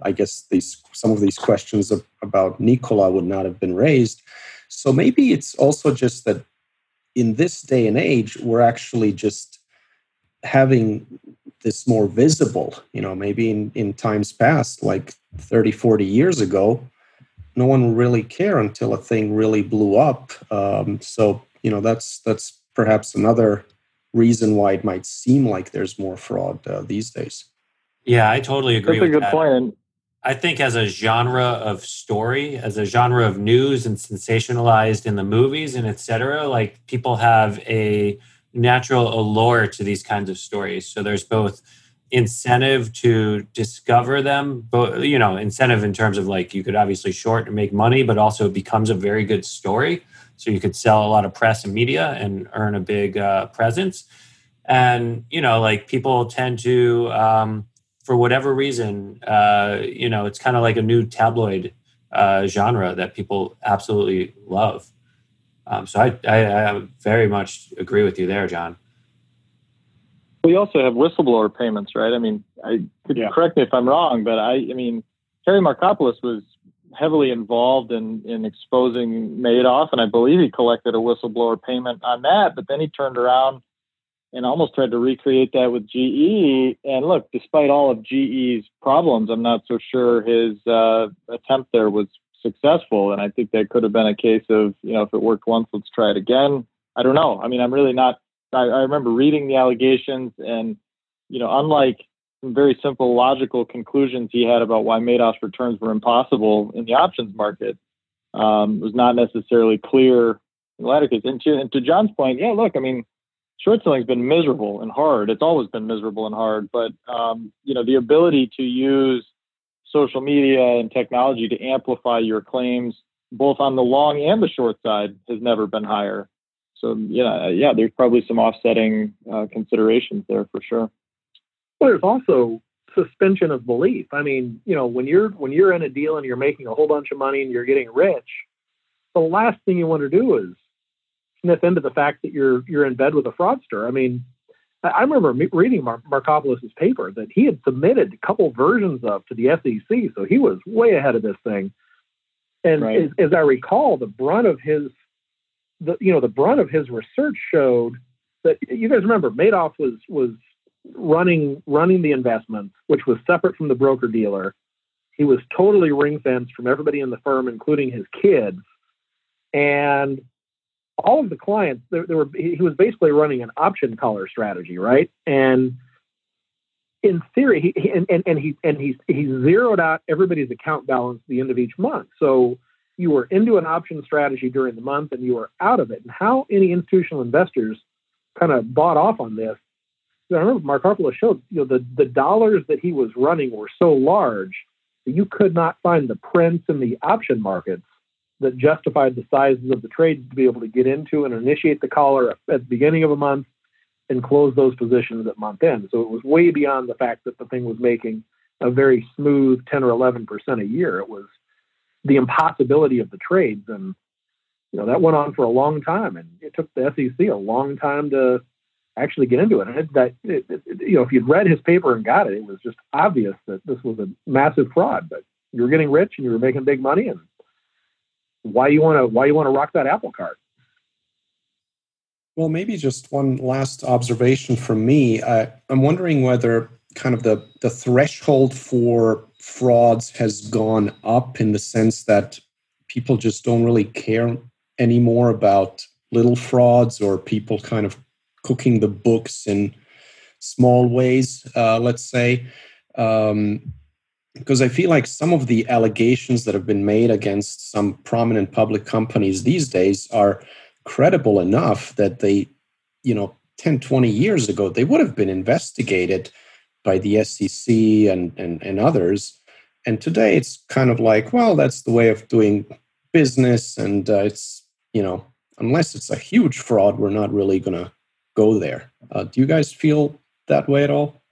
I guess these some of these questions of, about Nikola would not have been raised. So maybe it's also just that in this day and age, we're actually just having this more visible you know maybe in, in times past like 30 40 years ago no one really care until a thing really blew up um, so you know that's that's perhaps another reason why it might seem like there's more fraud uh, these days yeah i totally agree that's a good that. point I think as a genre of story, as a genre of news and sensationalized in the movies and etc., like people have a natural allure to these kinds of stories. So there's both incentive to discover them, but you know, incentive in terms of like you could obviously short and make money, but also it becomes a very good story. So you could sell a lot of press and media and earn a big uh, presence. And you know, like people tend to um, for whatever reason, uh, you know, it's kind of like a new tabloid uh, genre that people absolutely love. Um, so I, I, I, very much agree with you there, John. We also have whistleblower payments, right? I mean, I could yeah. correct me if I'm wrong, but I, I mean, Terry Markopolos was heavily involved in in exposing Madoff, and I believe he collected a whistleblower payment on that. But then he turned around and almost tried to recreate that with GE. And look, despite all of GE's problems, I'm not so sure his uh, attempt there was successful. And I think that could have been a case of, you know, if it worked once, let's try it again. I don't know. I mean, I'm really not. I, I remember reading the allegations, and you know, unlike some very simple logical conclusions he had about why Madoff's returns were impossible in the options market, um, was not necessarily clear in the latter case. And to, and to John's point, yeah, look, I mean, short selling's been miserable and hard. It's always been miserable and hard, but um, you know the ability to use social media and technology to amplify your claims both on the long and the short side has never been higher. So yeah, yeah, there's probably some offsetting uh, considerations there for sure. Well, there's also suspension of belief. I mean, you know, when you're when you're in a deal and you're making a whole bunch of money and you're getting rich, the last thing you want to do is sniff into the fact that you're you're in bed with a fraudster. I mean, I remember reading Mar- Markopolos's paper that he had submitted a couple versions of to the SEC, so he was way ahead of this thing. And right. as, as, I recall, the brunt of his, the you know, the brunt of his research showed that you guys remember Madoff was was running running the investments, which was separate from the broker dealer. He was totally ring fenced from everybody in the firm, including his kids, and all of the clients, there, there were he was basically running an option collar strategy, right? And in theory, he, and, and, and he and he he zeroed out everybody's account balance at the end of each month. So you were into an option strategy during the month and you were out of it. And how any institutional investors kind of bought off on this. I remember Mark Markopolos showed, you know, the, the dollars that he was running were so large that you could not find the prints in the option markets that justified the sizes of the trades to be able to get into and initiate the collar at the beginning of a month and close those positions at month end. So it was way beyond the fact that the thing was making a very smooth 10 or 11% a year. It was the impossibility of the trades. And, you know, that went on for a long time. And it took the SEC a long time to actually get into it. And it, that, it, it, you know, if you'd read his paper and got it, it was just obvious that this was a massive fraud. But you were getting rich and you were making big money and why you want to why you want to rock that apple cart? Well maybe just one last observation from me. Uh, i'm wondering whether kind of the the threshold for frauds has gone up in the sense that people just don't really care anymore about little frauds or people kind of cooking the books in small ways uh, let's say. Um, because I feel like some of the allegations that have been made against some prominent public companies these days are credible enough that they, you know, 10, 20 years ago, they would have been investigated by the SEC and, and, and others. And today it's kind of like, well, that's the way of doing business. And uh, it's, you know, unless it's a huge fraud, we're not really going to go there. Uh, do you guys feel that way at all?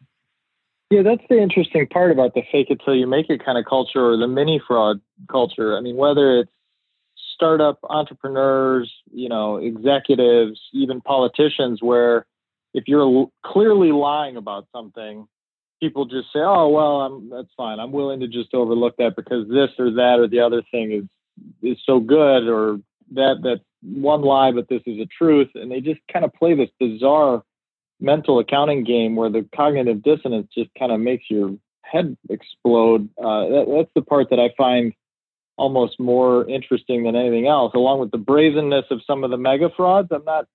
Yeah, that's the interesting part about the fake it till you make it kind of culture or the mini fraud culture. I mean, whether it's startup entrepreneurs, you know, executives, even politicians, where if you're clearly lying about something, people just say, "Oh, well, I'm, that's fine. I'm willing to just overlook that because this or that or the other thing is is so good, or that that one lie, but this is a truth," and they just kind of play this bizarre mental accounting game where the cognitive dissonance just kind of makes your head explode. Uh, that, that's the part that I find almost more interesting than anything else, along with the brazenness of some of the mega frauds. I'm not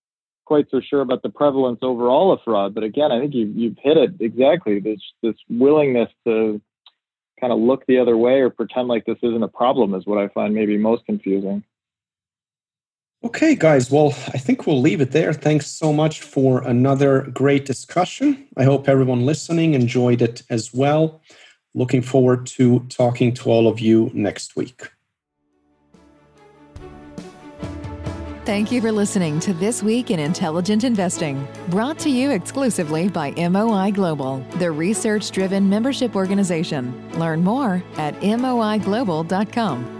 quite so sure about the prevalence overall of fraud, but again, I think you, you've hit it exactly. This this willingness to kind of look the other way or pretend like this isn't a problem is what I find maybe most confusing. Okay, guys. Well, I think we'll leave it there. Thanks so much for another great discussion. I hope everyone listening enjoyed it as well. Looking forward to talking to all of you next week. Thank you for listening to This Week in Intelligent Investing, brought to you exclusively by MOI Global, the research driven membership organization. Learn more at moiglobal.com.